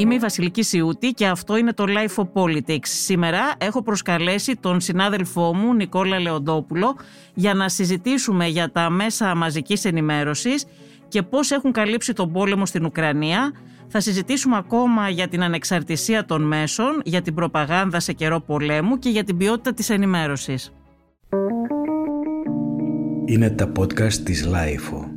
Είμαι η Βασιλική Σιούτη και αυτό είναι το Life of Politics. Σήμερα έχω προσκαλέσει τον συνάδελφό μου Νικόλα Λεοντόπουλο για να συζητήσουμε για τα μέσα μαζικής ενημέρωσης και πώς έχουν καλύψει τον πόλεμο στην Ουκρανία. Θα συζητήσουμε ακόμα για την ανεξαρτησία των μέσων, για την προπαγάνδα σε καιρό πολέμου και για την ποιότητα της ενημέρωσης. Είναι τα podcast της Life.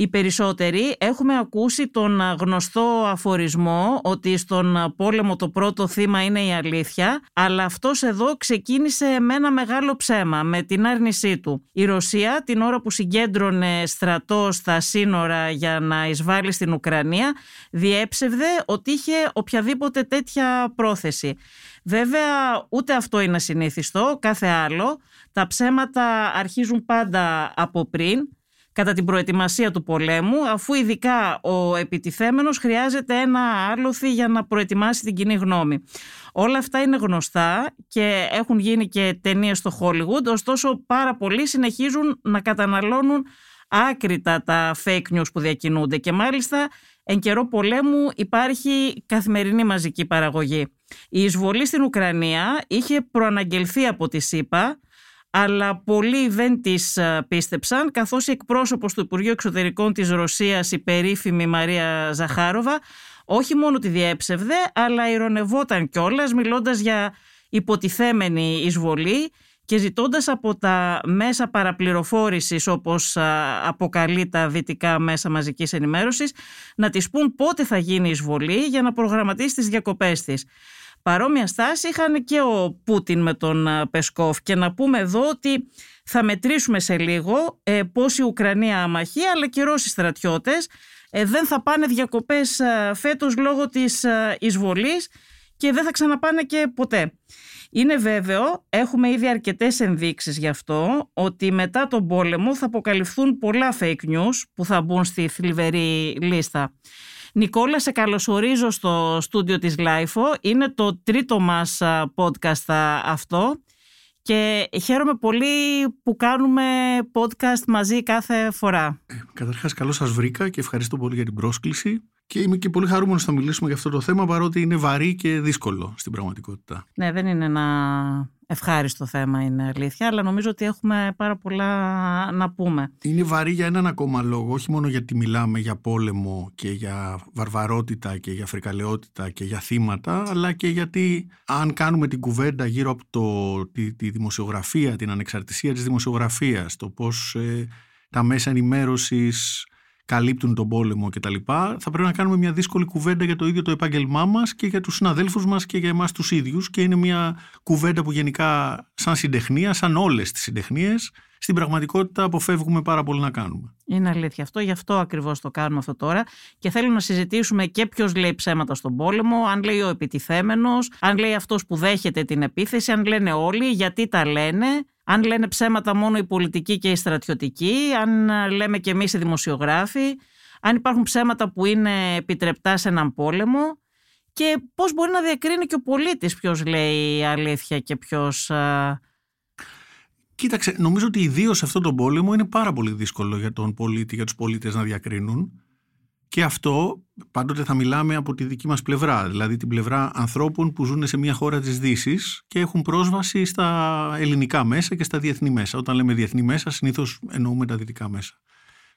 Οι περισσότεροι έχουμε ακούσει τον γνωστό αφορισμό ότι στον πόλεμο το πρώτο θύμα είναι η αλήθεια, αλλά αυτός εδώ ξεκίνησε με ένα μεγάλο ψέμα, με την άρνησή του. Η Ρωσία την ώρα που συγκέντρωνε στρατό στα σύνορα για να εισβάλλει στην Ουκρανία, διέψευδε ότι είχε οποιαδήποτε τέτοια πρόθεση. Βέβαια ούτε αυτό είναι συνήθιστο, κάθε άλλο. Τα ψέματα αρχίζουν πάντα από πριν κατά την προετοιμασία του πολέμου, αφού ειδικά ο επιτιθέμενος χρειάζεται ένα άλοθη για να προετοιμάσει την κοινή γνώμη. Όλα αυτά είναι γνωστά και έχουν γίνει και ταινίες στο Hollywood, ωστόσο πάρα πολλοί συνεχίζουν να καταναλώνουν άκρητα τα fake news που διακινούνται και μάλιστα εν καιρό πολέμου υπάρχει καθημερινή μαζική παραγωγή. Η εισβολή στην Ουκρανία είχε προαναγγελθεί από τη ΣΥΠΑ αλλά πολλοί δεν τις ε, πίστεψαν καθώς η εκπρόσωπος του Υπουργείου Εξωτερικών της Ρωσίας η περίφημη Μαρία Ζαχάροβα όχι μόνο τη διέψευδε αλλά ηρωνευόταν κιόλας μιλώντας για υποτιθέμενη εισβολή και ζητώντας από τα μέσα παραπληροφόρησης όπως ε, αποκαλεί τα δυτικά μέσα μαζικής ενημέρωσης να της πούν πότε θα γίνει η εισβολή για να προγραμματίσει τις διακοπές της. Παρόμοια στάση είχαν και ο Πούτιν με τον Πεσκόφ και να πούμε εδώ ότι θα μετρήσουμε σε λίγο ε, πώς η Ουκρανία αμαχεί αλλά και οι Ρώσοι στρατιώτες ε, δεν θα πάνε διακοπές ε, φέτος λόγω της εισβολής και δεν θα ξαναπάνε και ποτέ. Είναι βέβαιο, έχουμε ήδη αρκετές ενδείξεις γι' αυτό, ότι μετά τον πόλεμο θα αποκαλυφθούν πολλά fake news που θα μπουν στη θλιβερή λίστα. Νικόλα, σε καλωσορίζω στο στούντιο της LiFO. Είναι το τρίτο μας podcast αυτό και χαίρομαι πολύ που κάνουμε podcast μαζί κάθε φορά. Ε, καταρχάς, καλώς σας βρήκα και ευχαριστώ πολύ για την πρόσκληση. Και είμαι και πολύ χαρούμενος να μιλήσουμε για αυτό το θέμα παρότι είναι βαρύ και δύσκολο στην πραγματικότητα. Ναι, δεν είναι ένα ευχάριστο θέμα είναι αλήθεια, αλλά νομίζω ότι έχουμε πάρα πολλά να πούμε. Είναι βαρύ για έναν ακόμα λόγο, όχι μόνο γιατί μιλάμε για πόλεμο και για βαρβαρότητα και για φρικαλαιότητα και για θύματα, αλλά και γιατί αν κάνουμε την κουβέντα γύρω από το, τη, τη δημοσιογραφία, την ανεξαρτησία της δημοσιογραφίας, το πώς ε, τα μέσα ενημέρωσης καλύπτουν τον πόλεμο κτλ. Θα πρέπει να κάνουμε μια δύσκολη κουβέντα για το ίδιο το επάγγελμά μας και για τους συναδέλφους μας και για εμάς τους ίδιους. Και είναι μια κουβέντα που γενικά, σαν συντεχνία, σαν όλες τις συντεχνίες, στην πραγματικότητα αποφεύγουμε πάρα πολύ να κάνουμε. Είναι αλήθεια αυτό, γι' αυτό ακριβώς το κάνουμε αυτό τώρα. Και θέλω να συζητήσουμε και ποιος λέει ψέματα στον πόλεμο, αν λέει ο επιτιθέμενος, αν λέει αυτός που δέχεται την επίθεση, αν λένε όλοι, γιατί τα λένε αν λένε ψέματα μόνο οι πολιτικοί και οι στρατιωτικοί, αν ε, λέμε και εμείς οι δημοσιογράφοι, αν υπάρχουν ψέματα που είναι επιτρεπτά σε έναν πόλεμο και πώς μπορεί να διακρίνει και ο πολίτης ποιος λέει αλήθεια και ποιος... Ε, Κοίταξε, νομίζω ότι ιδίως σε αυτόν τον πόλεμο είναι πάρα πολύ δύσκολο για τον πολίτη, για τους πολίτες να διακρίνουν. Και αυτό πάντοτε θα μιλάμε από τη δική μας πλευρά, δηλαδή την πλευρά ανθρώπων που ζουν σε μια χώρα της δύσης και έχουν πρόσβαση στα ελληνικά μέσα και στα διεθνή μέσα. Όταν λέμε διεθνή μέσα συνήθως εννοούμε τα δυτικά μέσα.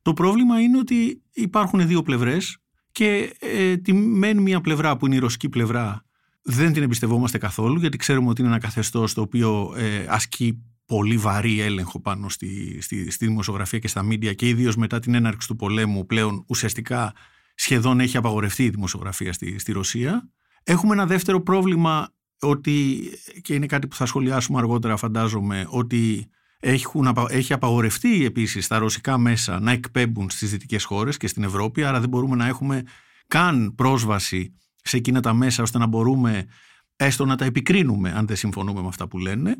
Το πρόβλημα είναι ότι υπάρχουν δύο πλευρές και ε, τη μένει μια πλευρά που είναι η ρωσική πλευρά δεν την εμπιστευόμαστε καθόλου γιατί ξέρουμε ότι είναι ένα καθεστώς το οποίο ε, ασκεί πολύ βαρύ έλεγχο πάνω στη, στη, στη δημοσιογραφία και στα μίντια και ιδίως μετά την έναρξη του πολέμου πλέον ουσιαστικά σχεδόν έχει απαγορευτεί η δημοσιογραφία στη, στη Ρωσία. Έχουμε ένα δεύτερο πρόβλημα ότι, και είναι κάτι που θα σχολιάσουμε αργότερα φαντάζομαι, ότι έχουν, έχει απαγορευτεί επίσης τα ρωσικά μέσα να εκπέμπουν στις δυτικές χώρες και στην Ευρώπη, άρα δεν μπορούμε να έχουμε καν πρόσβαση σε εκείνα τα μέσα ώστε να μπορούμε έστω να τα επικρίνουμε αν δεν συμφωνούμε με αυτά που λένε.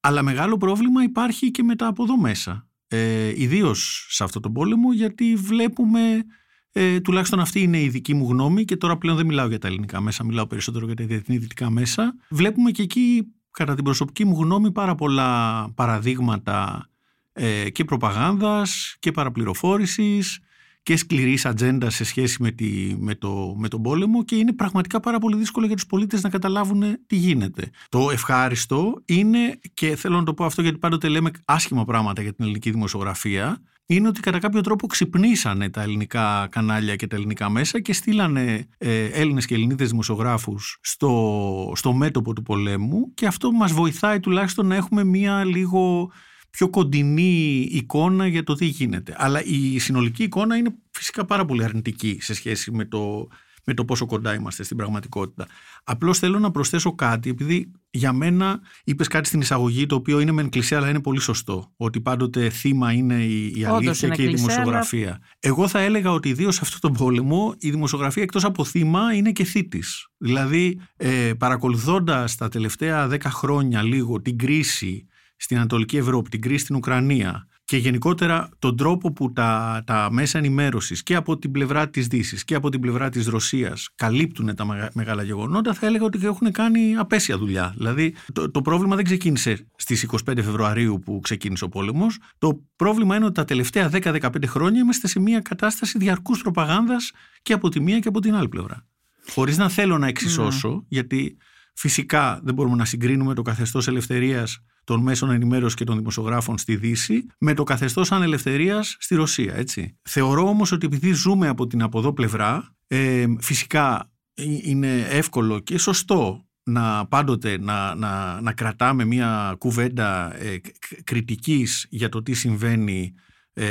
Αλλά μεγάλο πρόβλημα υπάρχει και μετά από εδώ μέσα. Ε, Ιδίως σε αυτό τον πόλεμο, γιατί βλέπουμε, ε, τουλάχιστον αυτή είναι η δική μου γνώμη, και τώρα πλέον δεν μιλάω για τα ελληνικά μέσα, μιλάω περισσότερο για τα διεθνή δυτικά μέσα. Βλέπουμε και εκεί, κατά την προσωπική μου γνώμη, πάρα πολλά παραδείγματα ε, και προπαγάνδας και παραπληροφόρησης και σκληρής ατζέντα σε σχέση με, τη, με, το, με τον πόλεμο και είναι πραγματικά πάρα πολύ δύσκολο για τους πολίτες να καταλάβουν τι γίνεται. Το ευχάριστο είναι, και θέλω να το πω αυτό γιατί πάντοτε λέμε άσχημα πράγματα για την ελληνική δημοσιογραφία, είναι ότι κατά κάποιο τρόπο ξυπνήσανε τα ελληνικά κανάλια και τα ελληνικά μέσα και στείλανε ε, Έλληνες και Ελληνίδες δημοσιογράφους στο, στο μέτωπο του πολέμου και αυτό μας βοηθάει τουλάχιστον να έχουμε μία λίγο πιο κοντινή εικόνα για το τι γίνεται. Αλλά η συνολική εικόνα είναι φυσικά πάρα πολύ αρνητική σε σχέση με το, με το πόσο κοντά είμαστε στην πραγματικότητα. Απλώς θέλω να προσθέσω κάτι, επειδή για μένα είπες κάτι στην εισαγωγή το οποίο είναι μεν κλεισέ αλλά είναι πολύ σωστό. Ότι πάντοτε θύμα είναι η, η αλήθεια και η δημοσιογραφία. Εγώ θα έλεγα ότι ιδίως σε αυτόν τον πόλεμο η δημοσιογραφία εκτός από θύμα είναι και θήτης. Δηλαδή ε, παρακολουθώντας τα τελευταία δέκα χρόνια λίγο την κρίση στην Ανατολική Ευρώπη, την κρίση στην Ουκρανία και γενικότερα τον τρόπο που τα, τα μέσα ενημέρωσης και από την πλευρά της Δύσης και από την πλευρά της Ρωσίας καλύπτουν τα μεγάλα γεγονότα, θα έλεγα ότι έχουν κάνει απέσια δουλειά. Δηλαδή, το, το πρόβλημα δεν ξεκίνησε στις 25 Φεβρουαρίου που ξεκίνησε ο πόλεμος. Το πρόβλημα είναι ότι τα τελευταία 10-15 χρόνια είμαστε σε μια κατάσταση διαρκούς προπαγάνδας και από τη μία και από την άλλη πλευρά. Χωρίς να θέλω να εξισώσω, mm. γιατί φυσικά δεν μπορούμε να συγκρίνουμε το καθεστώς ελευθερίας των μέσων ενημέρωσης και των δημοσιογράφων στη Δύση με το καθεστώς ανελευθερίας στη Ρωσία. Έτσι. Θεωρώ όμως ότι επειδή ζούμε από την από εδώ πλευρά, ε, φυσικά ε, είναι εύκολο και σωστό να πάντοτε να, να, να κρατάμε μια κουβέντα ε, κριτικής για το τι συμβαίνει ε,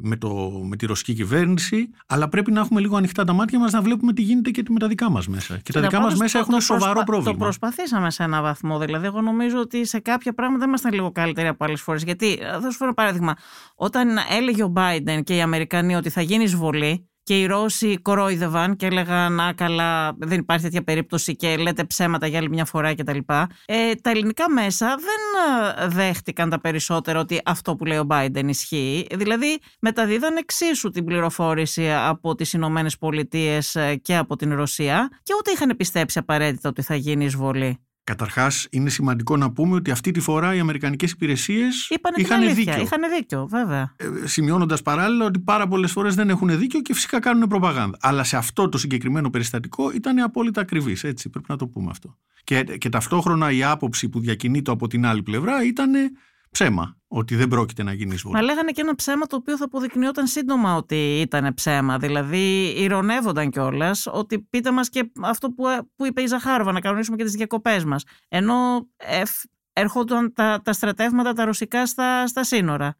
με, το, με τη ρωσική κυβέρνηση, αλλά πρέπει να έχουμε λίγο ανοιχτά τα μάτια μας να βλέπουμε τι γίνεται και με τα δικά μας μέσα. Και τα δικά μας μέσα έχουν σοβαρό πρόβλημα. Το προσπαθήσαμε σε έναν βαθμό. Δηλαδή, εγώ νομίζω ότι σε κάποια πράγματα ήμασταν λίγο καλύτεροι από άλλες φορές. Γιατί, θα σου φέρω παράδειγμα, όταν έλεγε ο Biden και οι Αμερικανοί ότι θα γίνει εισβολή, και οι Ρώσοι κορόιδευαν και έλεγαν να καλά δεν υπάρχει τέτοια περίπτωση και λέτε ψέματα για άλλη μια φορά κτλ. Ε, τα ελληνικά μέσα δεν ε, δέχτηκαν τα περισσότερα ότι αυτό που λέει ο Biden ισχύει. Δηλαδή μεταδίδαν εξίσου την πληροφόρηση από τις Ηνωμένες Πολιτείες ε, και από την Ρωσία και ούτε είχαν πιστέψει απαραίτητα ότι θα γίνει εισβολή. Καταρχάς, είναι σημαντικό να πούμε ότι αυτή τη φορά οι Αμερικανικές υπηρεσίες είχαν δίκιο. Είχαν δίκιο, βέβαια. Ε, Σημειώνοντας παράλληλα ότι πάρα πολλές φορές δεν έχουν δίκιο και φυσικά κάνουν προπαγάνδα. Αλλά σε αυτό το συγκεκριμένο περιστατικό ήταν απόλυτα ακριβής. Έτσι, πρέπει να το πούμε αυτό. Και, και ταυτόχρονα η άποψη που διακινείται από την άλλη πλευρά ήταν ψέμα. Ότι δεν πρόκειται να γίνει εισβολή. Μα λέγανε και ένα ψέμα το οποίο θα αποδεικνύονταν σύντομα ότι ήταν ψέμα. Δηλαδή, ηρωνεύονταν κιόλας ότι πείτε μας και αυτό που, που είπε η Ζαχάροβα, να κανονίσουμε και τις διακοπές μας. Ενώ έρχονταν τα, τα στρατεύματα τα ρωσικά στα, στα σύνορα.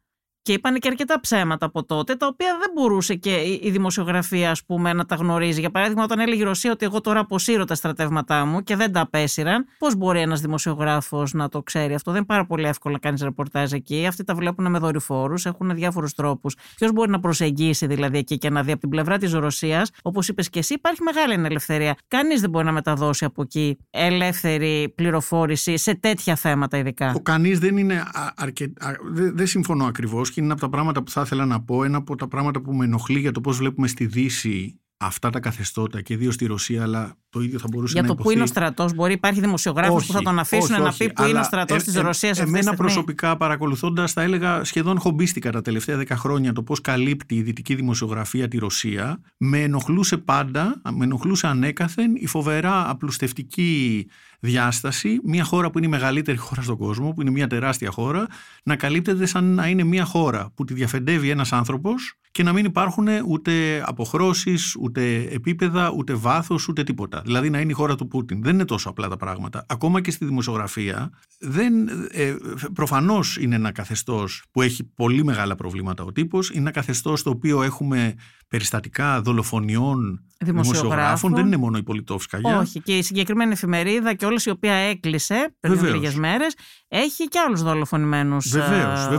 Και είπαν και αρκετά ψέματα από τότε, τα οποία δεν μπορούσε και η δημοσιογραφία ας πούμε, να τα γνωρίζει. Για παράδειγμα, όταν έλεγε η Ρωσία ότι εγώ τώρα αποσύρω τα στρατεύματά μου και δεν τα απέσυραν, πώς μπορεί ένας δημοσιογράφος να το ξέρει αυτό; Δεν είναι πάρα πολύ εύκολο να κάνεις ρεπορτάζ εκεί. Αυτοί τα βλέπουν με δορυφόρους, έχουν διάφορους τρόπους. Ποιος μπορεί να προσεγγίσει δηλαδή εκεί και να δει από την πλευρά της Ρωσίας, όπως είπες και εσύ, υπάρχει μεγάλη ελευθερία. Κανείς δεν μπορεί να μεταδώσει από εκεί ελεύθερη πληροφόρηση σε τέτοια θέματα ειδικά. Ο κανείς δεν είναι αρκετά. Δεν συμφωνώ ακριβώς και είναι από τα πράγματα που θα ήθελα να πω. Ένα από τα πράγματα που με ενοχλεί για το πώς βλέπουμε στη Δύση αυτά τα καθεστώτα και ιδίως στη Ρωσία, αλλά το ίδιο θα μπορούσε για να Για το που είναι ο στρατός, μπορεί υπάρχει δημοσιογράφος που θα τον αφήσουν όχι, να πει που είναι ο στρατός ε, της ε, Ρωσίας. Ε, εμένα προσωπικά παρακολουθώντας, θα έλεγα σχεδόν χομπίστηκα τα τελευταία δέκα χρόνια το πώς καλύπτει η δυτική δημοσιογραφία τη Ρωσία. Με ενοχλούσε πάντα, με ενοχλούσε ανέκαθεν η φοβερά απλουστευτική διάσταση, μια χώρα που είναι η μεγαλύτερη χώρα στον κόσμο, που είναι μια τεράστια χώρα, να καλύπτεται σαν να είναι μια χώρα που τη διαφεντεύει ένας άνθρωπος και να μην υπάρχουν ούτε αποχρώσεις, ούτε επίπεδα, ούτε βάθος, ούτε τίποτα. Δηλαδή να είναι η χώρα του Πούτιν. Δεν είναι τόσο απλά τα πράγματα. Ακόμα και στη δημοσιογραφία, δεν, ε, προφανώς είναι ένα καθεστώς που έχει πολύ μεγάλα προβλήματα ο τύπος. Είναι ένα καθεστώς το οποίο έχουμε περιστατικά δολοφονιών δημοσιογράφων. Δεν είναι μόνο η Πολιτόφσκα. Όχι. Και η συγκεκριμένη εφημερίδα και όλες η οποία έκλεισε πριν λίγες μέρες έχει και άλλους δολοφονημένους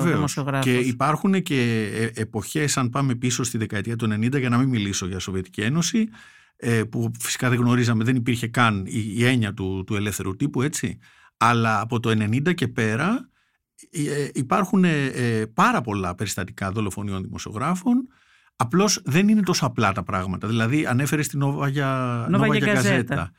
δημοσιογράφους. Και υπάρχουν και ε, εποχές, αν πάμε πίσω στη δεκαετία του 90, για να μην μιλήσω για Σοβιετική Ένωση, ε, που φυσικά δεν γνωρίζαμε, δεν υπήρχε καν η, έννοια του, του ελεύθερου τύπου, έτσι. Αλλά από το 90 και πέρα ε, υπάρχουν πάρα πολλά περιστατικά δολοφονιών δημοσιογράφων Απλώς δεν είναι τόσο απλά τα πράγματα. Δηλαδή, ανέφερες στην Νόβαγια Γκαζέτα.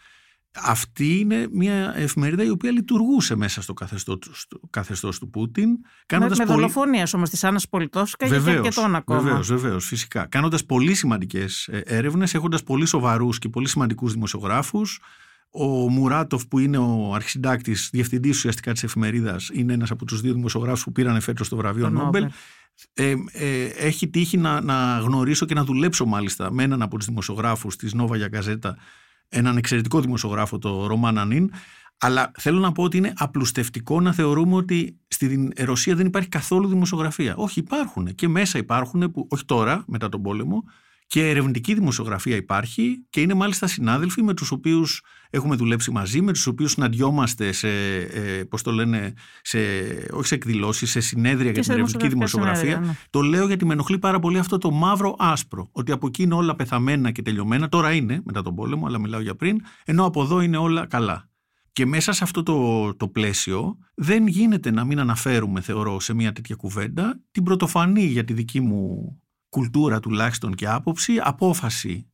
αυτή είναι μια εφημερίδα η οποία λειτουργούσε μέσα στο καθεστώς, στο καθεστώς του Πούτιν. Κάνοντας με, με πολύ... δολοφονίες όμως της Άννας Πολιτόσκα και αρκετών ακόμα. Βεβαίως, βεβαίως, φυσικά. Κάνοντας πολύ σημαντικές ε, έρευνες, έχοντας πολύ σοβαρούς και πολύ σημαντικούς δημοσιογράφους. Ο Μουράτοφ που είναι ο αρχισυντάκτης, διευθυντής ουσιαστικά της εφημερίδας, είναι ένας από τους δύο δημοσιογράφους που πήραν φέτος το βραβείο Νόμπελ. Ε, ε, έχει τύχει να, να γνωρίσω και να δουλέψω μάλιστα με έναν από τους δημοσιογράφους της Νόβα για Γκαζέτα έναν εξαιρετικό δημοσιογράφο, το Ρωμάν Ανίν, αλλά θέλω να πω ότι είναι απλουστευτικό να θεωρούμε ότι στην Ρωσία δεν υπάρχει καθόλου δημοσιογραφία. Όχι, υπάρχουν και μέσα υπάρχουν, που, όχι τώρα, μετά τον πόλεμο, και ερευνητική δημοσιογραφία υπάρχει και είναι μάλιστα συνάδελφοι με τους οποίους έχουμε δουλέψει μαζί, με τους οποίους συναντιόμαστε σε, ε, πώς το λένε, σε, όχι σε εκδηλώσεις, σε συνέδρια για την ερευνητική δημοσιογραφία. Ναι. Το λέω γιατί με ενοχλεί πάρα πολύ αυτό το μαύρο άσπρο, ότι από εκεί είναι όλα πεθαμένα και τελειωμένα, τώρα είναι μετά τον πόλεμο, αλλά μιλάω για πριν, ενώ από εδώ είναι όλα καλά. Και μέσα σε αυτό το, το πλαίσιο δεν γίνεται να μην αναφέρουμε, θεωρώ, σε μια τέτοια κουβέντα την πρωτοφανή για τη δική μου κουλτούρα τουλάχιστον και άποψη, απόφαση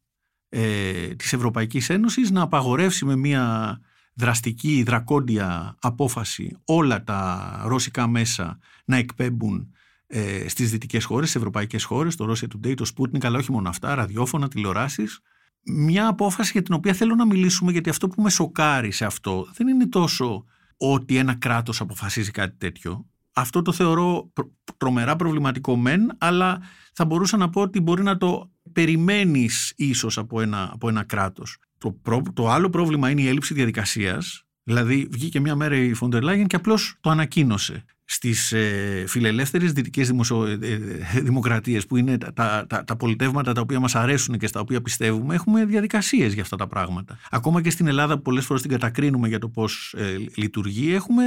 ε, της Ευρωπαϊκής Ένωσης να απαγορεύσει με μια δραστική, δρακόντια απόφαση όλα τα ρώσικα μέσα να εκπέμπουν ε, στις δυτικές χώρες, στις ευρωπαϊκές χώρες, το Russia Today, το Sputnik, αλλά όχι μόνο αυτά, ραδιόφωνα, τηλεοράσεις. Μια απόφαση για την οποία θέλω να μιλήσουμε, γιατί αυτό που με σοκάρει σε αυτό δεν είναι τόσο ότι ένα κράτος αποφασίζει κάτι τέτοιο αυτό το θεωρώ τρομερά προβληματικό μεν, αλλά θα μπορούσα να πω ότι μπορεί να το περιμένεις ίσως από ένα, από ένα κράτος. Το, το άλλο πρόβλημα είναι η έλλειψη διαδικασίας, δηλαδή βγήκε μια μέρα η Φοντερ Λάγεν και απλώς το ανακοίνωσε στις ε, φιλελεύθερες δυτικές δημοσιο, ε, ε, δημοκρατίες που είναι τα, τα, τα, πολιτεύματα τα οποία μας αρέσουν και στα οποία πιστεύουμε έχουμε διαδικασίες για αυτά τα πράγματα. Ακόμα και στην Ελλάδα που πολλές φορές την κατακρίνουμε για το πώς ε, λειτουργεί έχουμε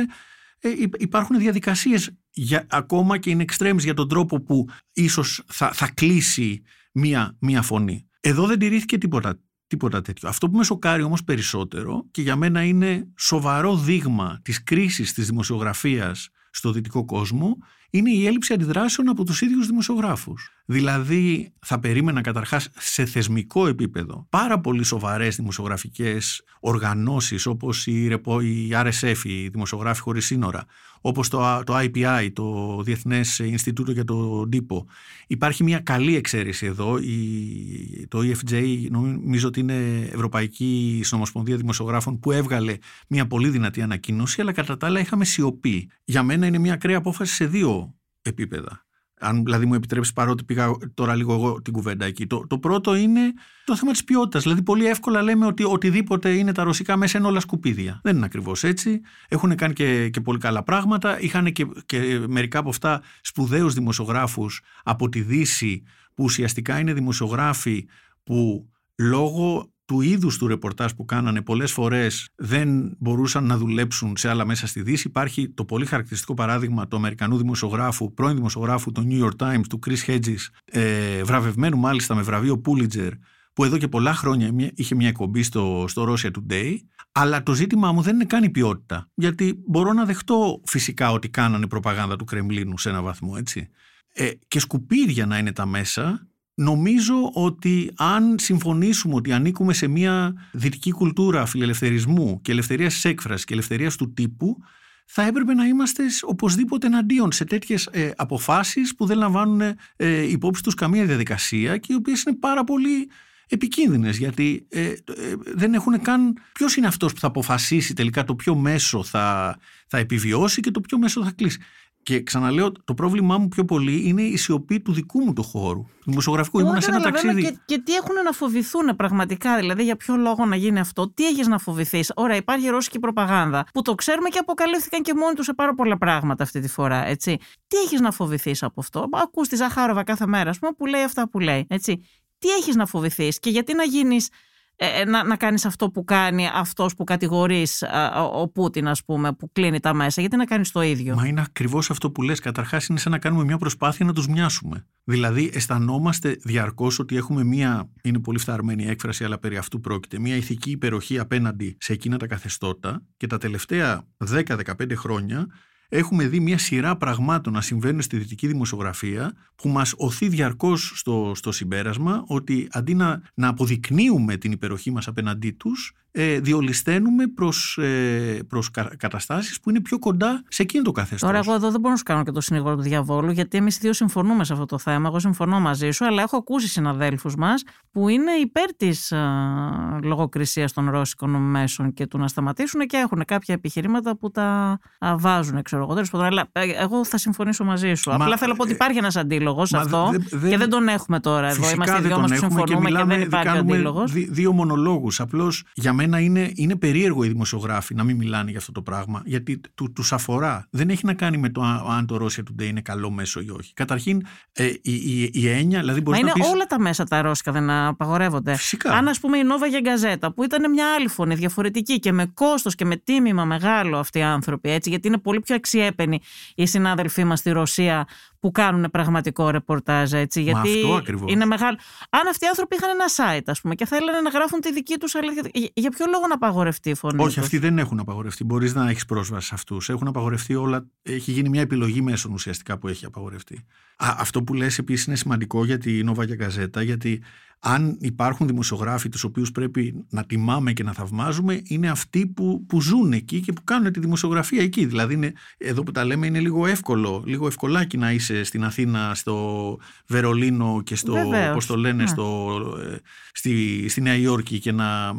ε, υπάρχουν διαδικασίες για, ακόμα και είναι extremes για τον τρόπο που ίσως θα, θα κλείσει μία, μία φωνή. Εδώ δεν τηρήθηκε τίποτα, τίποτα τέτοιο. Αυτό που με σοκάρει όμως περισσότερο και για μένα είναι σοβαρό δείγμα της κρίσης της δημοσιογραφίας στο δυτικό κόσμο είναι η έλλειψη αντιδράσεων από τους ίδιους δημοσιογράφους. Δηλαδή θα περίμενα καταρχάς σε θεσμικό επίπεδο πάρα πολύ σοβαρές δημοσιογραφικές οργανώσεις όπως η, η RSF, η Δημοσιογράφη Χωρίς Σύνορα, όπως το, το IPI, το Διεθνές Ινστιτούτο για το Τύπο. Υπάρχει μια καλή εξαίρεση εδώ, η, το EFJ νομίζω ότι είναι Ευρωπαϊκή Συνομοσπονδία Δημοσιογράφων που έβγαλε μια πολύ δυνατή ανακοίνωση, αλλά κατά τα άλλα είχαμε σιωπή. Για μένα είναι μια ακραία απόφαση σε δύο επίπεδα. Αν δηλαδή μου επιτρέψεις, παρότι πήγα τώρα λίγο εγώ την κουβέντα εκεί. Το, το πρώτο είναι το θέμα της ποιότητας. Δηλαδή, πολύ εύκολα λέμε ότι οτιδήποτε είναι τα ρωσικά μέσα είναι όλα σκουπίδια. Δεν είναι ακριβώς έτσι. Έχουν κάνει και, και πολύ καλά πράγματα. Είχαν και, και μερικά από αυτά σπουδαίους δημοσιογράφους από τη Δύση, που ουσιαστικά είναι δημοσιογράφοι που λόγω του είδους του ρεπορτάζ που κάνανε πολλές φορές δεν μπορούσαν να δουλέψουν σε άλλα μέσα στη Δύση. Υπάρχει το πολύ χαρακτηριστικό παράδειγμα του Αμερικανού δημοσιογράφου, πρώην δημοσιογράφου του New York Times, του Chris Hedges, ε, βραβευμένου μάλιστα με βραβείο Pulitzer, που εδώ και πολλά χρόνια είχε μια εκπομπή στο, στο Russia Today, αλλά το ζήτημά μου δεν είναι καν η ποιότητα. Γιατί μπορώ να δεχτώ φυσικά ότι κάνανε προπαγάνδα του Κρεμλίνου σε ένα βαθμό, έτσι. Ε, και σκουπίδια να είναι τα μέσα, Νομίζω ότι αν συμφωνήσουμε ότι ανήκουμε σε μια δυτική κουλτούρα φιλελευθερισμού και ελευθερίας της έκφρασης και ελευθερίας του τύπου, θα έπρεπε να είμαστε οπωσδήποτε εναντίον σε τέτοιες ε, αποφάσεις που δεν λαμβάνουν ε, υπόψη τους καμία διαδικασία και οι οποίες είναι πάρα πολύ επικίνδυνες γιατί ε, ε, δεν έχουν καν ποιος είναι αυτός που θα αποφασίσει τελικά το ποιο μέσο θα, θα επιβιώσει και το ποιο μέσο θα κλείσει. Και ξαναλέω, το πρόβλημά μου πιο πολύ είναι η σιωπή του δικού μου του χώρου. Του δημοσιογραφικού. Ήμουν σε ένα ταξίδι. Και, και τι έχουν να φοβηθούν πραγματικά, δηλαδή για ποιο λόγο να γίνει αυτό, τι έχεις να φοβηθείς. Ωραία, υπάρχει ρώσικη προπαγάνδα, που το ξέρουμε και αποκαλύφθηκαν και μόνοι τους σε πάρα πολλά πράγματα αυτή τη φορά. Έτσι. Τι έχεις να φοβηθείς από αυτό; Ακούς τη Ζαχάροβα κάθε μέρα, πούμε, που λέει αυτά που λέει. Έτσι. Τι έχεις να φοβηθείς και γιατί να γίνεις ε, ε, να, να κάνεις αυτό που κάνει αυτός που κατηγορείς ο Πούτιν ας πούμε που κλείνει τα μέσα. Γιατί να κάνεις το ίδιο; Μα είναι ακριβώς αυτό που λες. Καταρχάς είναι σαν να κάνουμε μια προσπάθεια να τους μοιάσουμε. Δηλαδή αισθανόμαστε διαρκώς ότι έχουμε μια είναι πολύ φθαρμένη έκφραση αλλά περί αυτού πρόκειται μια ηθική υπεροχή απέναντι σε εκείνα τα καθεστώτα και τα τελευταία 10-15 χρόνια έχουμε δει μια σειρά πραγμάτων να συμβαίνουν στη δυτική δημοσιογραφία που μας οθεί διαρκώς στο, στο συμπέρασμα ότι αντί να, να αποδεικνύουμε την υπεροχή μας απέναντί τους ε, διολυσταίνουμε προς, ε, προς καταστάσεις που είναι πιο κοντά σε εκείνο το καθεστώς. Τώρα εγώ εδώ δεν μπορώ να σου κάνω και το συνήγορο του διαβόλου γιατί εμείς δύο συμφωνούμε σε αυτό το θέμα, εγώ συμφωνώ μαζί σου αλλά έχω ακούσει συναδέλφους μας που είναι υπέρ της α, λογοκρισίας των ρώσικων μέσων και του να σταματήσουν και έχουν κάποια επιχειρήματα που τα α, βάζουν ξέρω εγώ. Αλλά ε, εγώ θα συμφωνήσω μαζί σου. Μα, Απλά θέλω να πω ότι ε, υπάρχει ένας αντίλογος αυτό και δεν τον έχουμε τώρα εδώ. Είμαστε δύο μας που συμφωνούμε και, και δεν υπάρχει αντίλογος. Δύο μονολόγους. Απλώς για μένα είναι, είναι περίεργο οι δημοσιογράφοι να μην μιλάνε για αυτό το πράγμα, γιατί του τους αφορά. Δεν έχει να κάνει με το αν το Russia Today είναι καλό μέσο ή όχι. Καταρχήν, ε, η, η, η έννοια. Δηλαδή Μα είναι πεις... όλα τα μέσα τα ρώσικα δεν απαγορεύονται. Φυσικά. Αν, ας πούμε, η Νόβα Γεγκαζέτα, που ήταν μια άλλη φωνή, διαφορετική και με κόστος και με τίμημα μεγάλο αυτοί οι άνθρωποι, έτσι, γιατί είναι πολύ πιο αξιέπαινοι οι συνάδελφοί μας στη Ρωσία που κάνουν πραγματικό ρεπορτάζ. Έτσι, γιατί αυτό ακριβώς. είναι μεγάλο. Αν αυτοί οι άνθρωποι είχαν ένα site, ας πούμε, και θέλανε να γράφουν τη δική τους αλήθεια. Για ποιο λόγο να απαγορευτεί η φωνή. Όχι, τους; αυτοί δεν έχουν απαγορευτεί. Μπορείς να έχεις πρόσβαση σε αυτούς. Έχουν απαγορευτεί όλα. Έχει γίνει μια επιλογή μέσων ουσιαστικά που έχει απαγορευτεί. Α, αυτό που λες επίσης είναι σημαντικό για τη Νόβα και Γκαζέτα, γιατί αν υπάρχουν δημοσιογράφοι τους οποίους πρέπει να τιμάμε και να θαυμάζουμε, είναι αυτοί που, που ζουν εκεί και που κάνουν τη δημοσιογραφία εκεί. Δηλαδή, είναι, εδώ που τα λέμε, είναι λίγο εύκολο, λίγο ευκολάκι να είσαι στην Αθήνα, στο Βερολίνο και στο, πώς το λένε, ναι. στο, ε, στη, στη Νέα Υόρκη και να...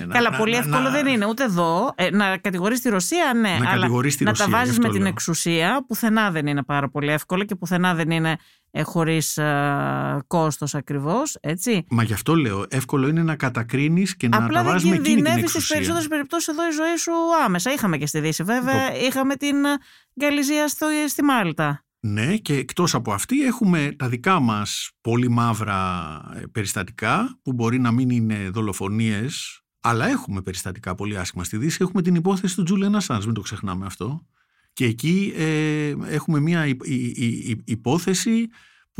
Ε, Καλά, να, πολύ εύκολο να, δεν είναι ούτε εδώ. Ε, να κατηγορείς τη Ρωσία, ναι, να αλλά τη να Ρωσία, τα βάζεις με την λέω. εξουσία, πουθενά δεν είναι πάρα πολύ εύκολο και πουθενά δεν είναι ε, χωρίς ε, κόστος ακριβώς, έτσι. Μα γι' αυτό λέω, εύκολο είναι να κατακρίνεις και Απλά να τα βάζεις με εκείνη την κινδυνεύεις εξουσία. στις περισσότερες περιπτώσεις εδώ η ζωή σου άμεσα. Είχαμε και στη Δύση βέβαια, είχαμε την ε, Γκαλιζία στο, στη Μάλτα. Ναι και εκτός από αυτή έχουμε τα δικά μας πολύ μαύρα ε, περιστατικά που μπορεί να μην είναι δολοφονίες αλλά έχουμε περιστατικά πολύ άσχημα στη Δύση. Έχουμε την υπόθεση του Τζούλιαν Ασάνς, μην το ξεχνάμε αυτό. Και εκεί ε, έχουμε μια υ- υ- υ- υπόθεση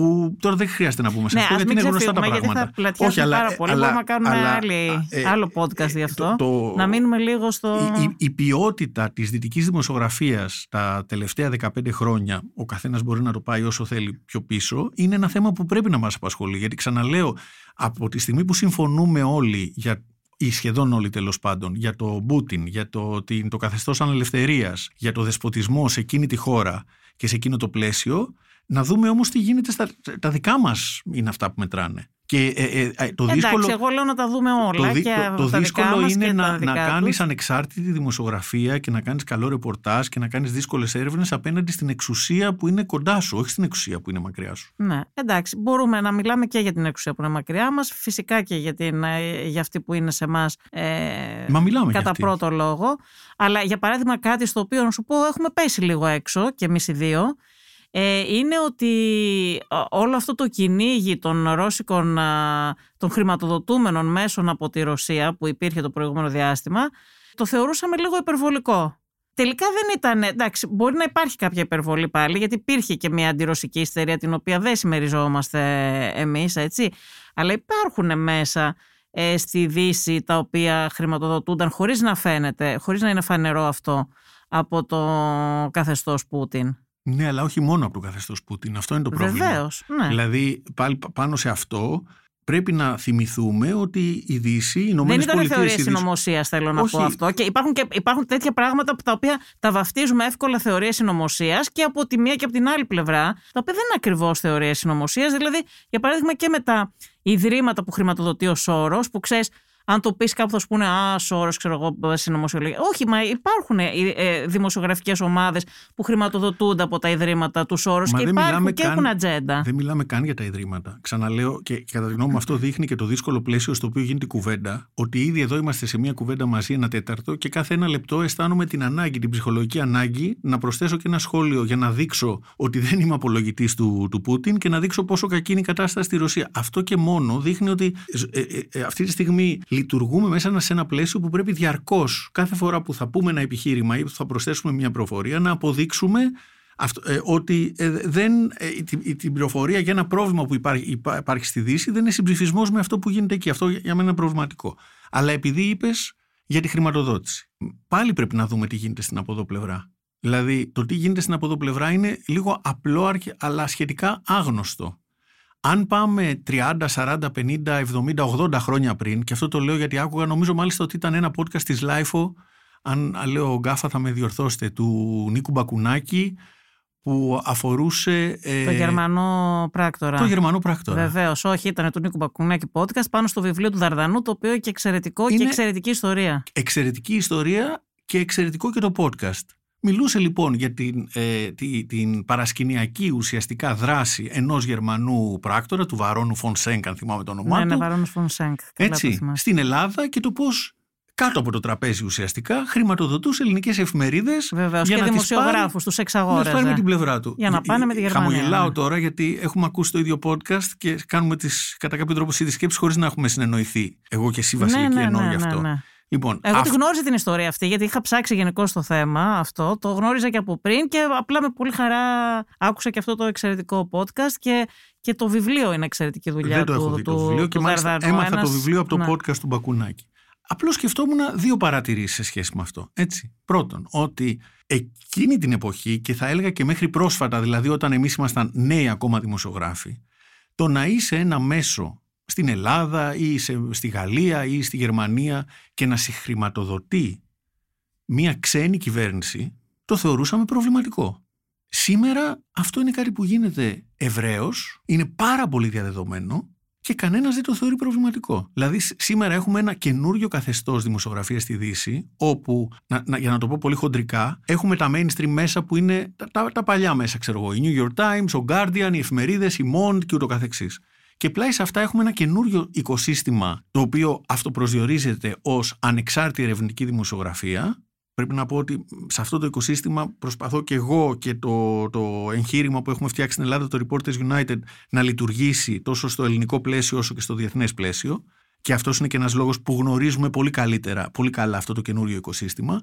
που τώρα δεν χρειάζεται να πούμε σε Ναι, αυτό ας γιατί μην είναι γνωστά τα ξεφύγουμε γιατί πράγματα. θα πλατιάσουμε αλλά- πάρα πολύ. αλλά- Μπορούμε να κάνουμε αλλά, άλλη- ε, άλλο podcast γι' αυτό. το- να μείνουμε λίγο στο... η, η, η ποιότητα της δυτικής δημοσιογραφίας τα τελευταία 15 χρόνια, ο καθένας μπορεί να το πάει όσο θέλει πιο πίσω, είναι ένα θέμα που πρέπει να μας απασχολεί. Γιατί ξαναλέω, από τη στιγμή που συμφωνούμε όλοι για ή σχεδόν όλοι τέλος πάντων, για το Πούτιν, για το, την, το καθεστώς ανελευθερίας, για το δεσποτισμό σε εκείνη τη χώρα και σε εκείνο το πλαίσιο, να δούμε όμως τι γίνεται στα τα δικά μας είναι αυτά που μετράνε. Και ε, ε, ε, το δύσκολο, Εντάξει, εγώ λέω να τα δούμε όλα. το, δι- και το, το τα δικά δύσκολο μας είναι και τα να, δικά να τους. κάνεις ανεξάρτητη δημοσιογραφία και να κάνεις καλό ρεπορτάζ και να κάνεις δύσκολες έρευνες απέναντι στην εξουσία που είναι κοντά σου, όχι στην εξουσία που είναι μακριά σου. Ναι, εντάξει, μπορούμε να μιλάμε και για την εξουσία που είναι μακριά μας, φυσικά και για, την, ε, για αυτή που είναι σε εμά ε, Μα μιλάμε για κατά αυτή. πρώτο λόγο. Αλλά για παράδειγμα κάτι στο οποίο να σου πω έχουμε πέσει λίγο έξω και εμείς οι δύο, ε, είναι ότι ε, όλο αυτό το κυνήγι των ρώσικων, α, των χρηματοδοτούμενων μέσων από τη Ρωσία που υπήρχε το προηγούμενο διάστημα, το θεωρούσαμε λίγο υπερβολικό. Τελικά δεν ήταν, εντάξει, μπορεί να υπάρχει κάποια υπερβολή πάλι, γιατί υπήρχε και μια αντιρωσική ιστερία την οποία δεν συμμεριζόμαστε εμείς, έτσι. Αλλά υπάρχουν μέσα ε, στη Δύση τα οποία χρηματοδοτούνταν χωρίς να φαίνεται, χωρίς να είναι φανερό αυτό από το καθεστώς Πούτιν. Ναι, αλλά όχι μόνο από το καθεστώς Πούτιν. Αυτό είναι το πρόβλημα. Βεβαίως, ναι. Δηλαδή, πάλι πάνω σε αυτό, πρέπει να θυμηθούμε ότι η Δύση, οι Δεν Ηνωμένες ήταν Πολιτείες, θεωρία η Δύση- συνωμοσίας, θέλω να Όχι. πω αυτό. Και υπάρχουν, και υπάρχουν τέτοια πράγματα που τα οποία τα βαφτίζουμε εύκολα θεωρία συνωμοσίας και από τη μία και από την άλλη πλευρά, τα οποία δεν είναι ακριβώς θεωρία συνωμοσίας. Δηλαδή, για παράδειγμα, και με τα ιδρύματα που χρηματοδοτεί ο Σόρος, που ξέρεις, αν το πεις κάπου θα σου πούνε Α, Σόρο, ξέρω εγώ, συνωμοσιολογία. Όχι, μα υπάρχουν ε, ε, δημοσιογραφικές ομάδες που χρηματοδοτούνται από τα ιδρύματα του Σόρο Μα και δεν υπάρχουν μιλάμε και καν- έχουν ατζέντα. Δεν μιλάμε καν για τα ιδρύματα. Ξαναλέω και κατά τη γνώμη μου αυτό δείχνει και το δύσκολο πλαίσιο στο οποίο γίνεται η κουβέντα. Ότι ήδη εδώ είμαστε σε μια κουβέντα μαζί ένα τέταρτο και κάθε ένα λεπτό αισθάνομαι την ανάγκη, την ψυχολογική ανάγκη να προσθέσω και ένα σχόλιο για να δείξω ότι δεν είμαι απολογητής του, του Πούτιν και να δείξω πόσο κακή είναι η κατάσταση στη Ρωσία. Αυτό και μόνο δείχνει ότι ε, ε, ε, αυτή τη στιγμή λειτουργούμε μέσα σε ένα πλαίσιο που πρέπει διαρκώς κάθε φορά που θα πούμε ένα επιχείρημα ή που θα προσθέσουμε μια προφορία να αποδείξουμε αυτό, ε, ότι ε, δεν, ε, την, την πληροφορία για ένα πρόβλημα που υπάρχει, υπά- υπάρχει στη Δύση δεν είναι συμψηφισμός με αυτό που γίνεται εκεί. Αυτό για για μένα είναι προβληματικό. Αλλά επειδή είπες για τη χρηματοδότηση, πάλι πρέπει να δούμε τι γίνεται στην αποδοπλευρά. Δηλαδή, το τι γίνεται στην αποδοπλευρά είναι λίγο απλό αρκε- αλλά σχετικά άγνωστο. Αν πάμε 30, 40, 50, 70, 80 χρόνια πριν, και αυτό το λέω γιατί άκουγα, νομίζω μάλιστα ότι ήταν ένα podcast της LiFO, αν λέω γκάφα θα με διορθώσετε, του Νίκου Μπακουνάκη, που αφορούσε. Ε, το Γερμανό πράκτορα. Το Γερμανό πράκτορα. Βεβαίως, όχι, ήταν του Νίκου Μπακουνάκη podcast πάνω στο βιβλίο του Δαρδανού, το οποίο και εξαιρετικό Είναι και εξαιρετική ιστορία. Εξαιρετική ιστορία και εξαιρετικό και το podcast. Μιλούσε λοιπόν για την, ε, την, την παρασκηνιακή ουσιαστικά δράση ενός Γερμανού πράκτορα, του Βαρόνου Φονσέγκ, αν θυμάμαι το όνομά ναι, του. Ναι, Βαρόνου Φονσέγκ. Έτσι, στην Ελλάδα και το πώς κάτω από το τραπέζι ουσιαστικά χρηματοδοτούσε ελληνικές εφημερίδες Βεβαίως, για και να δημοσιογράφους, τους εξαγόραζε. Να πάρει με την πλευρά του. Για να πάνε με τη Γερμανία. Χαμογελάω ναι. τώρα γιατί έχουμε ακούσει το ίδιο podcast και κάνουμε τις, κατά κάποιο τρόπο τις σκέψεις χωρίς να έχουμε συνεννοηθεί. Εγώ και εσύ Βασιλική ναι, ναι, εννοώ ναι, γι' αυτό. Ναι, ναι. Λοιπόν, Εγώ αυ... τη γνώριζα την ιστορία αυτή, γιατί είχα ψάξει γενικώ το θέμα αυτό. Το γνώριζα και από πριν και απλά με πολύ χαρά άκουσα και αυτό το εξαιρετικό podcast και, και το βιβλίο είναι εξαιρετική δουλειά Δεν το έχω του, δει το βιβλίο και μάλιστα έμαθα ένας... το βιβλίο από το ναι. podcast του Μπακουνάκη. Απλώς σκεφτόμουν δύο παρατηρήσεις σε σχέση με αυτό. Έτσι. Πρώτον, ότι εκείνη την εποχή και θα έλεγα και μέχρι πρόσφατα, δηλαδή όταν εμείς ήμασταν νέοι ακόμα δημοσιογράφοι, το να είσαι ένα μέσο στην Ελλάδα ή σε, στη Γαλλία ή στη Γερμανία και να συγχρηματοδοτεί μία ξένη κυβέρνηση, το θεωρούσαμε προβληματικό. Σήμερα αυτό είναι κάτι που γίνεται ευρέως, είναι πάρα πολύ διαδεδομένο και κανένας δεν το θεωρεί προβληματικό. Δηλαδή σήμερα έχουμε ένα καινούριο καθεστώς δημοσιογραφίας στη Δύση όπου, να, να, για να το πω πολύ χοντρικά, έχουμε τα mainstream μέσα που είναι τα, τα, τα παλιά μέσα, ξέρω εγώ, η New York Times, ο Guardian, οι εφημερίδες, η Mond και ούτω καθεξής. Και πλάι σε αυτά έχουμε ένα καινούριο οικοσύστημα το οποίο αυτοπροσδιορίζεται ως ανεξάρτητη ερευνητική δημοσιογραφία Πρέπει να πω ότι σε αυτό το οικοσύστημα προσπαθώ και εγώ και το, το εγχείρημα που έχουμε φτιάξει στην Ελλάδα, το Reporters United, να λειτουργήσει τόσο στο ελληνικό πλαίσιο όσο και στο διεθνές πλαίσιο. Και αυτός είναι και ένας λόγος που γνωρίζουμε πολύ καλύτερα, πολύ καλά αυτό το καινούριο οικοσύστημα.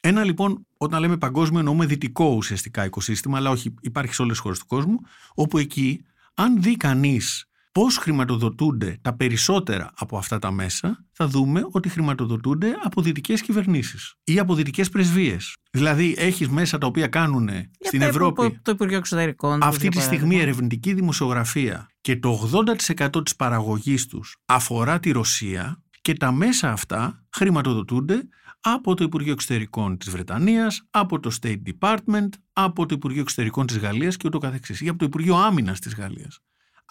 Ένα λοιπόν, όταν λέμε παγκόσμιο, εννοούμε δυτικό ουσιαστικά οικοσύστημα, αλλά όχι, υπάρχει σε όλες τις χώρες του κόσμου, όπου εκεί, αν δει κανείς πώς χρηματοδοτούνται τα περισσότερα από αυτά τα μέσα, θα δούμε ότι χρηματοδοτούνται από δυτικές κυβερνήσεις ή από δυτικές πρεσβείες. Δηλαδή έχεις μέσα τα οποία κάνουν στην Ευρώπη το Υπουργείο Εξωτερικών. αυτή τη στιγμή ερευνητική δημοσιογραφία και το 80% της παραγωγής τους αφορά τη Ρωσία και τα μέσα αυτά χρηματοδοτούνται από το Υπουργείο Εξωτερικών της Βρετανίας, από το State Department, από το Υπουργείο Εξωτερικών της Γαλλίας και ούτω καθεξής ή από το Υπουργείο Άμυνας της Γαλλίας.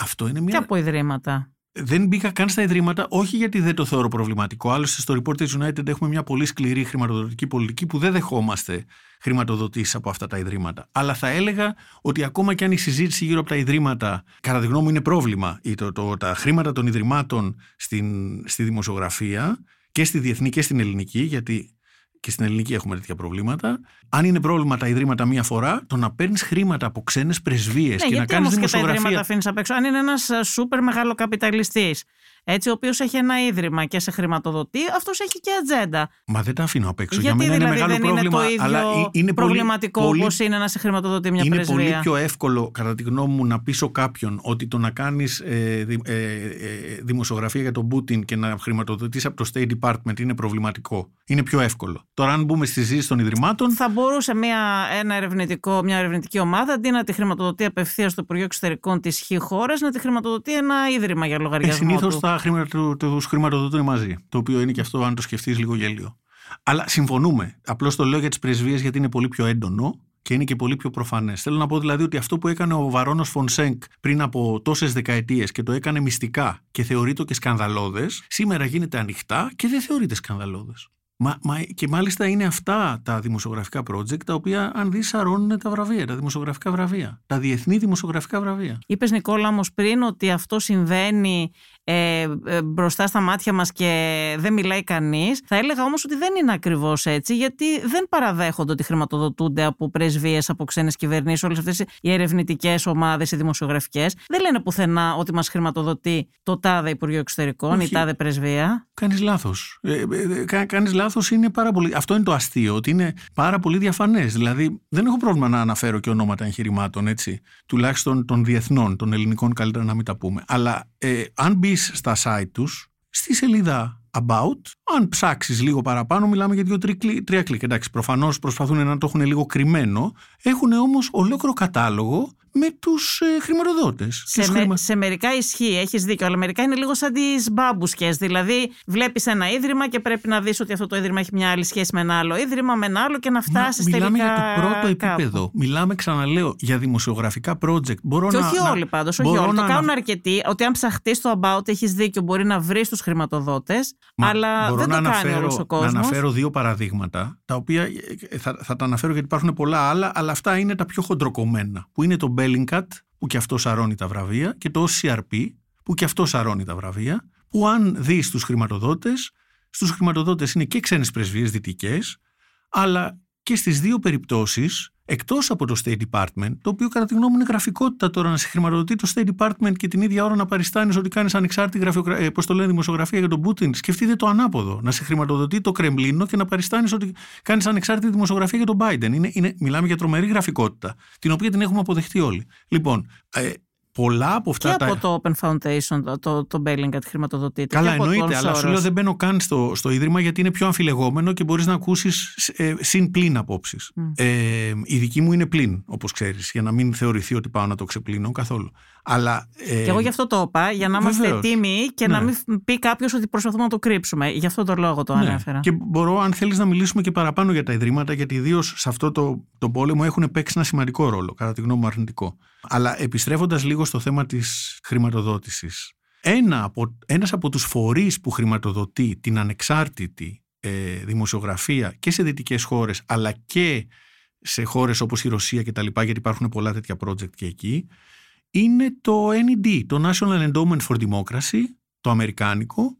Αυτό είναι μια... Και από ιδρύματα; Δεν μπήκα καν στα ιδρύματα, όχι γιατί δεν το θεωρώ προβληματικό. Άλλωστε, στο Reporters United έχουμε μια πολύ σκληρή χρηματοδοτική πολιτική που δεν δεχόμαστε χρηματοδοτήσεις από αυτά τα ιδρύματα. Αλλά θα έλεγα ότι ακόμα και αν η συζήτηση γύρω από τα ιδρύματα, κατά τη γνώμη μου, είναι πρόβλημα, ή το, το, τα χρήματα των ιδρυμάτων στην, στη δημοσιογραφία και στη διεθνή και στην ελληνική, γιατί και στην ελληνική έχουμε τέτοια προβλήματα. Αν είναι πρόβλημα τα ιδρύματα μία φορά, το να παίρνεις χρήματα από ξένες πρεσβείες ναι, και να κάνεις δημοσιογραφία. Και τα ιδρύματα αφήνεις απ' έξω. Αν είναι ένας σούπερ μεγάλο καπιταλιστή, έτσι, ο οποίος έχει ένα ίδρυμα και σε χρηματοδοτεί, αυτός έχει και ατζέντα. Μα δεν τα αφήνω απ' έξω. Γιατί Για μένα δηλαδή είναι μεγάλο δεν πρόβλημα. είναι το ίδιο αλλά είναι προβληματικό πολύ, όπως είναι να σε χρηματοδοτεί μια είναι πρεσβεία; Είναι πολύ πιο εύκολο, κατά τη γνώμη μου, να πείσω κάποιον ότι το να κάνεις ε, δη, ε, ε, δημοσιογραφία για τον Πούτιν και να χρηματοδοτήσει από το State Department είναι προβληματικό. Είναι πιο εύκολο. Τώρα, αν μπούμε στη συζήτηση των ιδρυμάτων. Θα μπορούσε μια, ένα ερευνητικό, μια ερευνητική ομάδα αντί να τη χρηματοδοτεί απευθείας στο Υπουργείο Εξωτερικών της χ χώρας, να τη χρηματοδοτεί ένα ίδρυμα για λογαριασμό. Ε, Συνήθως τα χρηματο, του χρηματοδοτούν μαζί. Το οποίο είναι και αυτό, αν το σκεφτείς, λίγο γέλιο. Αλλά συμφωνούμε. Απλώς το λέω για τις πρεσβείες γιατί είναι πολύ πιο έντονο και είναι και πολύ πιο προφανές. Θέλω να πω δηλαδή ότι αυτό που έκανε ο Βαρόνος Φονσέγκ πριν από τόσες δεκαετίες και το έκανε μυστικά και θεωρείται και σκανδαλώδες, σήμερα γίνεται ανοιχτά και δεν θεωρείται σκανδαλώδες. Μα, μα, και μάλιστα είναι αυτά τα δημοσιογραφικά project τα οποία αν δεις σαρώνουν τα βραβεία, τα δημοσιογραφικά βραβεία, τα διεθνή δημοσιογραφικά βραβεία. Είπες Νικόλα όμως πριν ότι αυτό συμβαίνει ε, ε, μπροστά στα μάτια μας και δεν μιλάει κανείς. Θα έλεγα όμως ότι δεν είναι ακριβώς έτσι γιατί δεν παραδέχονται ότι χρηματοδοτούνται από πρεσβείες, από ξένες κυβερνήσεις, όλες αυτές οι ερευνητικές ομάδες, οι δημοσιογραφικές. Δεν λένε πουθενά ότι μας χρηματοδοτεί το τάδε Υπουργείο Εξωτερικών, Όχι. η τάδε πρεσβεία. Κάνεις λάθος. Ε, ε, κα, κάνεις λάθος είναι πάρα πολύ... Αυτό είναι το αστείο, ότι είναι πάρα πολύ διαφανές. Δηλαδή δεν έχω πρόβλημα να αναφέρω και ονόματα εγχειρημάτων, έτσι. Τουλάχιστον των διεθνών, των ελληνικών καλύτερα να μην τα πούμε. Αλλά ε, αν μπει στα site τους, στη σελίδα About, αν ψάξεις λίγο παραπάνω, μιλάμε για δύο-τρία κλικ. Εντάξει, προφανώς προσπαθούν να το έχουν λίγο κρυμμένο. Έχουν όμως ολόκληρο κατάλογο με τους ε, χρηματοδότες. Σε, με, σε μερικά ισχύει, έχεις δίκιο, αλλά μερικά είναι λίγο σαν τις μπάμπουσκες. Δηλαδή, βλέπεις ένα ίδρυμα και πρέπει να δεις ότι αυτό το ίδρυμα έχει μια άλλη σχέση με ένα άλλο ίδρυμα, με ένα άλλο και να φτάσεις τελικά. Μιλάμε για το πρώτο επίπεδο. Μιλάμε, ξαναλέω, για δημοσιογραφικά project. Μπορώ και να, όχι όλοι πάντως, όχι όλοι. Το κάνουν αρκετοί. Ότι αν ψαχτείς το about, έχεις δίκιο, μπορεί να βρεις τους χρηματοδότες. Αλλά δεν το κάνει όλος ο κόσμος. Να αναφέρω δύο παραδείγματα, τα οποία ε, θα, θα τα αναφέρω γιατί υπάρχουν πολλά άλλα, αλλά αυτά είναι τα πιο χοντροκομμένα. Που είναι το Bellingcat, που και αυτός σαρώνει τα βραβεία, και το OCRP, που και αυτός σαρώνει τα βραβεία, που αν δεις τους χρηματοδότες, στους χρηματοδότες είναι και ξένες πρεσβείες δυτικές, αλλά και στις δύο περιπτώσεις εκτός από το State Department, το οποίο κατά τη γνώμη μου είναι γραφικότητα τώρα να σε χρηματοδοτεί το State Department και την ίδια ώρα να παριστάνεις ότι κάνεις ανεξάρτητη γραφειοκρα... ε, το λένε, δημοσιογραφία για τον Πούτιν. Σκεφτείτε το ανάποδο. Να σε χρηματοδοτεί το Κρεμλίνο και να παριστάνεις ότι κάνεις ανεξάρτητη δημοσιογραφία για τον Biden. Είναι, είναι, μιλάμε για τρομερή γραφικότητα, την οποία την έχουμε αποδεχτεί όλοι. Λοιπόν, ε, πολλά από αυτά. Και τα... από το Open Foundation, το, το, το Bellingcat χρηματοδοτείται. Καλά, εννοείται, αλλά σου λέω δεν μπαίνω καν στο, στο Ίδρυμα γιατί είναι πιο αμφιλεγόμενο και μπορείς να ακούσεις ε, συν πλήν απόψεις. Ε, η δική μου είναι πλήν, όπως ξέρεις, για να μην θεωρηθεί ότι πάω να το ξεπλύνω καθόλου. Αλλά, ε, και εγώ γι' αυτό το είπα, για να είμαστε έτοιμοι και ναι. να μην πει κάποιος ότι προσπαθούμε να το κρύψουμε. Γι' αυτό το λόγο το ναι. ανέφερα. Και μπορώ, αν θέλεις, να μιλήσουμε και παραπάνω για τα ιδρύματα, γιατί ιδίως σε αυτό το, το πόλεμο έχουν παίξει ένα σημαντικό ρόλο, κατά τη γνώμη μου αρνητικό. Αλλά επιστρέφοντας λίγο στο θέμα της χρηματοδότησης. Ένα από, ένας από τους φορείς που χρηματοδοτεί την ανεξάρτητη ε, δημοσιογραφία και σε δυτικές χώρες αλλά και σε χώρες όπως η Ρωσία και τα λοιπά γιατί υπάρχουν πολλά τέτοια project και εκεί είναι το NED, το National Endowment for Democracy, το αμερικάνικο,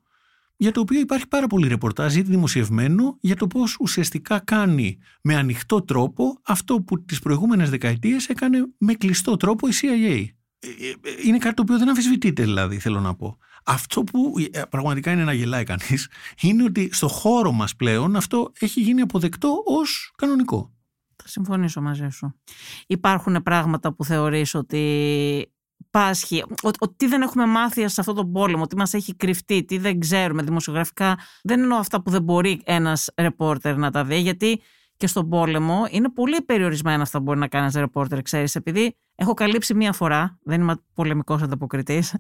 για το οποίο υπάρχει πάρα πολύ ρεπορτάζ ήδη δημοσιευμένο για το πώς ουσιαστικά κάνει με ανοιχτό τρόπο αυτό που τις προηγούμενες δεκαετίες έκανε με κλειστό τρόπο η CIA. Ε, ε, είναι κάτι το οποίο δεν αμφισβητείται δηλαδή θέλω να πω. Αυτό που ε, πραγματικά είναι να γελάει κανείς είναι ότι στο χώρο μας πλέον αυτό έχει γίνει αποδεκτό ως κανονικό. Θα συμφωνήσω μαζί σου. Υπάρχουν πράγματα που θεωρείς ότι πάσχει, ότι δεν έχουμε μάθει σε αυτόν τον πόλεμο, τι μας έχει κρυφτεί, τι δεν ξέρουμε δημοσιογραφικά. Δεν εννοώ αυτά που δεν μπορεί ένας ρεπόρτερ να τα δει, γιατί και στον πόλεμο είναι πολύ περιορισμένα αυτά που μπορεί να κάνει ένας ρεπόρτερ, ξέρεις, επειδή έχω καλύψει μία φορά, δεν είμαι πολεμικός ανταποκριτής,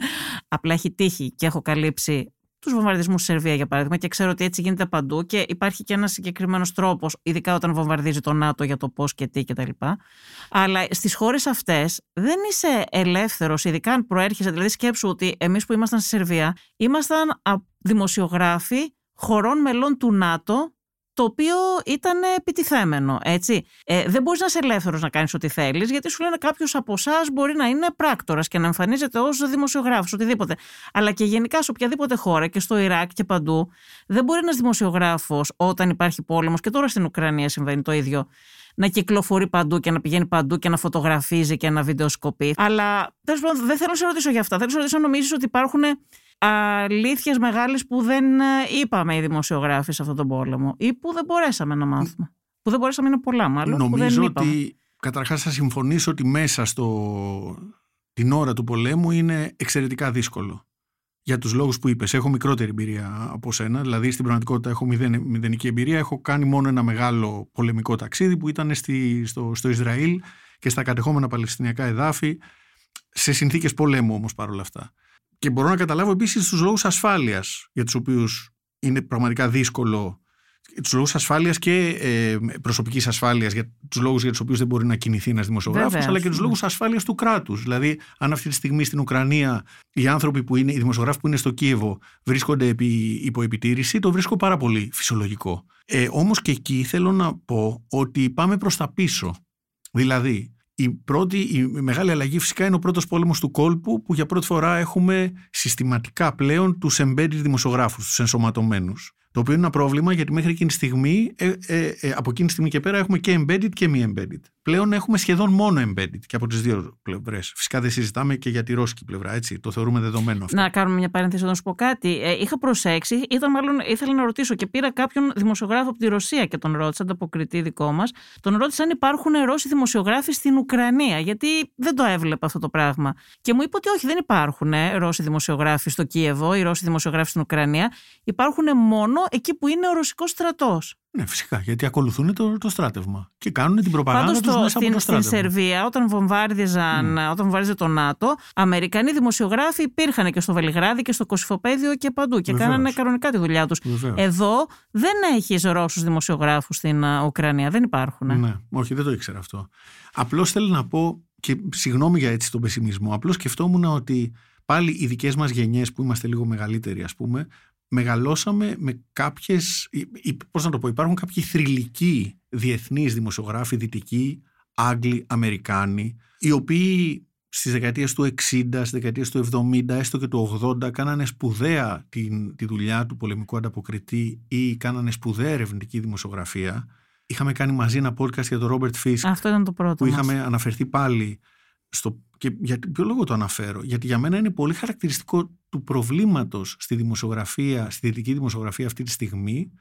απλά έχει τύχει και έχω καλύψει τους βομβαρδισμούς στη Σερβία, για παράδειγμα, και ξέρω ότι έτσι γίνεται παντού και υπάρχει και ένας συγκεκριμένος τρόπος, ειδικά όταν βομβαρδίζει το ΝΑΤΟ για το πώς και τι κτλ. Αλλά στις χώρες αυτές δεν είσαι ελεύθερος, ειδικά αν προέρχεσαι. Δηλαδή, σκέψου ότι εμείς που ήμασταν στη Σερβία, ήμασταν δημοσιογράφοι χωρών μελών του ΝΑΤΟ το οποίο ήταν επιτιθέμενο. Έτσι. Ε, δεν μπορείς να είσαι ελεύθερος να κάνεις ό,τι θέλεις, γιατί σου λένε κάποιος από εσάς μπορεί να είναι πράκτορας και να εμφανίζεται ως δημοσιογράφος, οτιδήποτε. Αλλά και γενικά σε οποιαδήποτε χώρα και στο Ιράκ και παντού, δεν μπορεί ένας δημοσιογράφος όταν υπάρχει πόλεμος, και τώρα στην Ουκρανία συμβαίνει το ίδιο, να κυκλοφορεί παντού και να πηγαίνει παντού και να φωτογραφίζει και να βιντεοσκοπεί. Αλλά τέλος πάντων, δεν θέλω να σε ρωτήσω για αυτά. Θέλω να σε ρωτήσω αν νομίζεις ότι υπάρχουν αλήθειες μεγάλες που δεν ε, είπαμε οι δημοσιογράφοι σε αυτόν τον πόλεμο ή που δεν μπορέσαμε να μάθουμε. Που δεν μπορέσαμε είναι πολλά μάλλον. Νομίζω ότι καταρχάς θα συμφωνήσω ότι μέσα στο, την ώρα του πολέμου είναι εξαιρετικά δύσκολο. Για τους λόγους που είπες. Έχω μικρότερη εμπειρία από σένα, δηλαδή στην πραγματικότητα έχω μηδεν, μηδενική εμπειρία. Έχω κάνει μόνο ένα μεγάλο πολεμικό ταξίδι που ήταν στη, στο, στο Ισραήλ και στα κατεχόμενα παλαιστινιακά εδάφη, σε συνθήκες πολέμου όμως παρόλα αυτά. Και μπορώ να καταλάβω επίσης τους λόγους ασφάλειας για τους οποίους είναι πραγματικά δύσκολο. Τους λόγους ασφάλειας και ε, προσωπικής ασφάλειας, για τους λόγους για τους οποίους δεν μπορεί να κινηθεί ένας δημοσιογράφος, αλλά και τους λόγους ασφάλειας του κράτους. Δηλαδή, αν αυτή τη στιγμή στην Ουκρανία οι άνθρωποι που είναι, οι δημοσιογράφοι που είναι στο Κίεβο βρίσκονται επί, υπό επιτήρηση, το βρίσκω πάρα πολύ φυσιολογικό. Ε, Όμως και εκεί θέλω να πω ότι πάμε προς τα πίσω. Δηλαδή, η πρώτη, η μεγάλη αλλαγή φυσικά είναι ο πρώτος πόλεμος του κόλπου που για πρώτη φορά έχουμε συστηματικά πλέον τους embedded δημοσιογράφους, τους ενσωματωμένους. Το οποίο είναι ένα πρόβλημα γιατί μέχρι εκείνη τη στιγμή, ε, ε, ε, από εκείνη τη στιγμή και πέρα έχουμε και embedded και μη embedded. Πλέον έχουμε σχεδόν μόνο embedded και από τις δύο πλευρές. Φυσικά δεν συζητάμε και για τη ρώσικη πλευρά, έτσι. Το θεωρούμε δεδομένο αυτό. Να κάνουμε μια παρένθεση να σου πω κάτι. Ε, είχα προσέξει, ήταν μάλλον, ήθελα να ρωτήσω και πήρα κάποιον δημοσιογράφο από τη Ρωσία και τον ρώτησα, ανταποκριτή δικό μας. Τον ρώτησα αν υπάρχουν Ρώσοι δημοσιογράφοι στην Ουκρανία, γιατί δεν το έβλεπα αυτό το πράγμα. Και μου είπε ότι όχι, δεν υπάρχουν Ρώσοι δημοσιογράφοι στο Κίεβο ή Ρώσοι δημοσιογράφοι στην Ουκρανία. Υπάρχουν μόνο εκεί που είναι ο ρωσικός στρατός. Ναι, φυσικά, γιατί ακολουθούν το, το στράτευμα και κάνουν την προπαγάνδα Πάντως τους το, μέσα από στην, το στην στράτευμα. Σερβία, όταν βομβάρδιζαν, όταν βομβάρδιζε το ΝΑΤΟ, Αμερικανοί δημοσιογράφοι υπήρχαν και στο Βελιγράδι και στο Κωσυφοπαίδιο και παντού και Βεβαίως. κάνανε κανονικά τη δουλειά τους. Βεβαίως. Εδώ δεν έχεις Ρώσους δημοσιογράφους στην α, Ουκρανία. Δεν υπάρχουν. Ναι, όχι, δεν το ήξερα αυτό. Απλώς θέλω να πω, και συγγνώμη για έτσι τον πεσημισμό, απλώς σκεφτόμουν ότι πάλι οι δικές μας γενιές που είμαστε λίγο μεγαλύτεροι, ας πούμε, μεγαλώσαμε με κάποιες. Πώς να το πω, υπάρχουν κάποιοι θρηλυκοί διεθνείς δημοσιογράφοι, δυτικοί, Άγγλοι, Αμερικάνοι, οι οποίοι στις δεκαετίες του 60, στις δεκαετίες του 70, έστω και του 80 κάνανε σπουδαία την, τη δουλειά του πολεμικού ανταποκριτή ή κάνανε σπουδαία ερευνητική δημοσιογραφία. Είχαμε κάνει μαζί ένα podcast για τον Ρόμπερτ Φισκ Αυτό ήταν το πρώτο. που μας. είχαμε αναφερθεί πάλι στο, και για ποιο λόγο το αναφέρω; Γιατί για μένα είναι πολύ χαρακτηριστικό του προβλήματος στη δημοσιογραφία, στη δυτική δημοσιογραφία αυτή τη στιγμή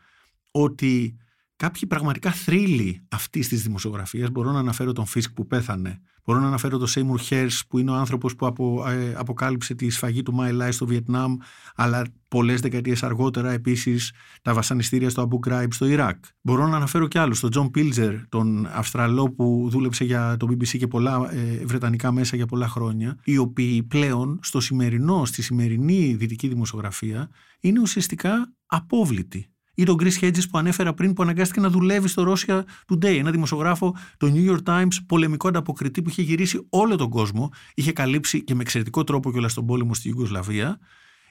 ότι κάποιοι πραγματικά θρύλοι αυτής της δημοσιογραφίας. Μπορώ να αναφέρω τον Φισκ που πέθανε. Μπορώ να αναφέρω τον Σέιμουρ Χερς που είναι ο άνθρωπος που απο, ε, αποκάλυψε τη σφαγή του Μάι Λάι στο Βιετνάμ, αλλά πολλές δεκαετίες αργότερα επίσης τα βασανιστήρια στο Αμπού Γκράιμπ στο Ιράκ. Μπορώ να αναφέρω κι άλλους. Τον Τζον Πίλτζερ, τον Αυστραλό που δούλεψε για το BBC και πολλά ε, βρετανικά μέσα για πολλά χρόνια, οι οποίοι πλέον στο σημερινό, στη σημερινή δυτική δημοσιογραφία είναι ουσιαστικά απόβλητοι ή τον Chris Hedges που ανέφερα πριν που αναγκάστηκε να δουλεύει στο Russia Today, ένα δημοσιογράφο, των New York Times, πολεμικό ανταποκριτή που είχε γυρίσει όλο τον κόσμο, είχε καλύψει και με εξαιρετικό τρόπο κιόλας τον πόλεμο στη Ιουγκοσλαβία,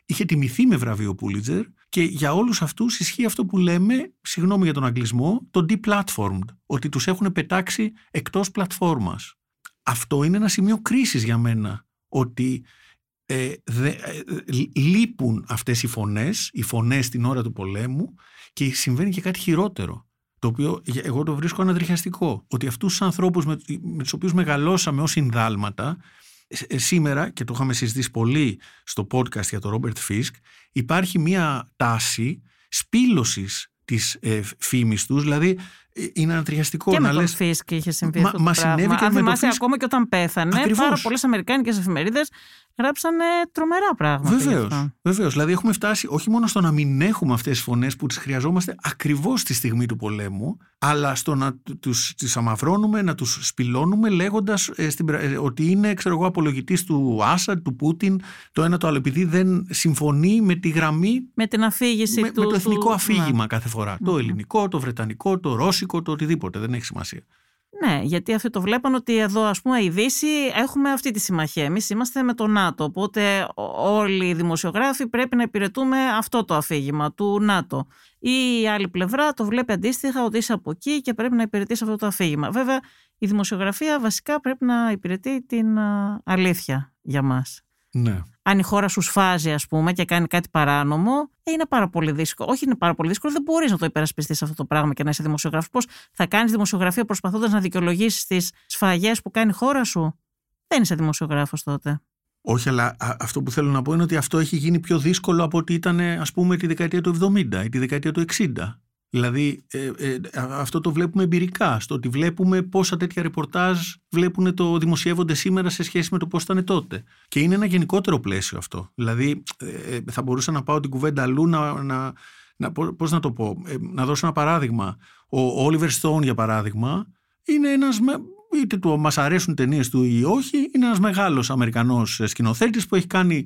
είχε τιμηθεί με βραβείο Pulitzer και για όλους αυτούς ισχύει αυτό που λέμε, συγγνώμη για τον αγγλισμό, το deplatformed, ότι τους έχουν πετάξει εκτός πλατφόρμας. Αυτό είναι ένα σημείο κρίσης για μένα, ότι ε, δε, ε, λείπουν αυτές οι φωνές, οι φωνές την ώρα του πολέμου και συμβαίνει και κάτι χειρότερο το οποίο εγώ το βρίσκω ανατριχιαστικό ότι αυτούς τους ανθρώπους με, με τους οποίους μεγαλώσαμε ως συνδάλματα ε, σήμερα και το είχαμε συζητήσει πολύ στο podcast για τον Ρόμπερτ Φισκ υπάρχει μια τάση σπίλωσης της ε, φήμης τους δηλαδή είναι ανατριχιαστικό και να με τον λες Φισκ είχε συμβεί Μα- αυτό το μας πράγμα. συνέβη και Αν με τον θυμάσαι Φισκ. ακόμα και όταν πέθανε, Ακριβώς. πάρα πολλές αμερικάνικες εφημερίδες γράψανε τρομερά πράγματα. γι' Βεβαίως. αυτό. Βεβαίως. Δηλαδή, έχουμε φτάσει όχι μόνο στο να μην έχουμε αυτές τις φωνές που τις χρειαζόμαστε ακριβώς στη στιγμή του πολέμου, αλλά στο να τους τις αμαυρώνουμε, να τους σπηλώνουμε, λέγοντας ότι είναι ξέρω εγώ, απολογητής του Άσαντ, του Πούτιν, το ένα το άλλο, επειδή δεν συμφωνεί με τη γραμμή. Με την αφήγηση Με, του. με το εθνικό του- αφήγημα κάθε φορά. Το Μμμ. ελληνικό, το βρετανικό, το ρώσικο, το οτιδήποτε. Δεν έχει σημασία. Ναι, γιατί αυτοί το βλέπαν ότι εδώ, ας πούμε, η Δύση έχουμε αυτή τη συμμαχία. Εμείς είμαστε με το ΝΑΤΟ. Οπότε ο- όλοι οι δημοσιογράφοι πρέπει να υπηρετούμε αυτό το αφήγημα του ΝΑΤΟ. Ή η άλλη πλευρά το βλέπει αντίστοιχα ότι είσαι από εκεί και πρέπει να υπηρετείς αυτό το αφήγημα. Βέβαια, η δημοσιογραφία βασικά πρέπει να υπηρετεί την α, αλήθεια για μας. Ναι. Αν η χώρα σου σφάζει, ας πούμε, και κάνει κάτι παράνομο, ε, είναι πάρα πολύ δύσκολο. Όχι, είναι πάρα πολύ δύσκολο, δεν μπορείς να το υπερασπιστείς αυτό το πράγμα και να είσαι δημοσιογράφος. Πώς θα κάνεις δημοσιογραφία προσπαθώντας να δικαιολογήσεις τις σφαγές που κάνει η χώρα σου; Δεν είσαι δημοσιογράφος τότε. Όχι, αλλά α- αυτό που θέλω να πω είναι ότι αυτό έχει γίνει πιο δύσκολο από ότι ήταν ας πούμε τη δεκαετία του 70 ή τη δεκαετία του 60. Δηλαδή ε, ε, α- αυτό το βλέπουμε εμπειρικά, στο ότι βλέπουμε πόσα τέτοια ρεπορτάζ βλέπουν το δημοσιεύονται σήμερα σε σχέση με το πώς ήταν τότε. Και είναι ένα γενικότερο πλαίσιο αυτό. Δηλαδή ε, ε, θα μπορούσα να πάω την κουβέντα αλλού να, να, να, πώς πώς να το πω, ε, να δώσω ένα παράδειγμα. Ο Oliver Stone για παράδειγμα είναι ένας με- είτε του μας αρέσουν ταινίες του ή όχι, είναι ένας μεγάλος Αμερικανός σκηνοθέτης που έχει κάνει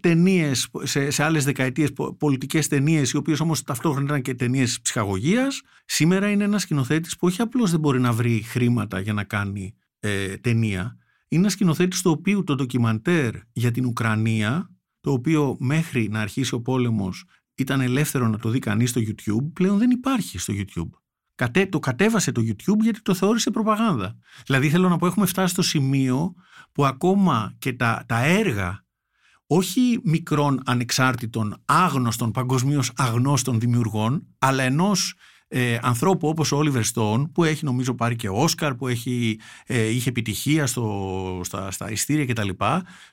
ταινίες σε, σε άλλες δεκαετίες, πο- πολιτικές ταινίες, οι οποίες όμως ταυτόχρονα ήταν και ταινίες ψυχαγωγίας. Σήμερα είναι ένας σκηνοθέτης που όχι απλώς δεν μπορεί να βρει χρήματα για να κάνει ε, ταινία, είναι ένας σκηνοθέτης το οποίο το ντοκιμαντέρ για την Ουκρανία, το οποίο μέχρι να αρχίσει ο πόλεμος ήταν ελεύθερο να το δει κανείς στο YouTube, πλέον δεν υπάρχει στο YouTube. Κατέ, το κατέβασε το YouTube γιατί το θεώρησε προπαγάνδα. Δηλαδή θέλω να πω έχουμε φτάσει στο σημείο που ακόμα και τα, τα έργα όχι μικρών ανεξάρτητων άγνωστων, παγκοσμίως αγνώστων δημιουργών, αλλά ενός ε, ανθρώπου όπως ο Oliver Stone που έχει νομίζω πάρει και Όσκαρ, που έχει, ε, είχε επιτυχία στο, στα, στα ειστήρια κτλ.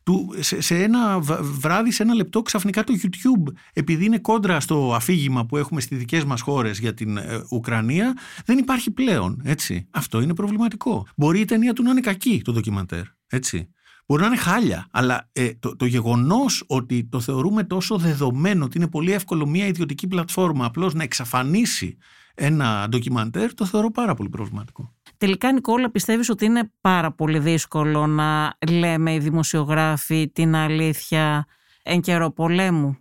Του, σε, σε ένα β- βράδυ, σε ένα λεπτό ξαφνικά το YouTube επειδή είναι κόντρα στο αφήγημα που έχουμε στις δικές μας χώρες για την ε, Ουκρανία δεν υπάρχει πλέον, έτσι. Αυτό είναι προβληματικό. Μπορεί η ταινία του να είναι κακή το ντοκιμαντέρ, έτσι. Μπορεί να είναι χάλια, αλλά ε, το, το γεγονός ότι το θεωρούμε τόσο δεδομένο ότι είναι πολύ εύκολο μια ιδιωτική πλατφόρμα απλώς να εξαφανίσει ένα ντοκιμαντέρ, το θεωρώ πάρα πολύ προβληματικό. Τελικά, Νικόλα, πιστεύεις ότι είναι πάρα πολύ δύσκολο να λέμε οι δημοσιογράφοι την αλήθεια εν καιρό πολέμου;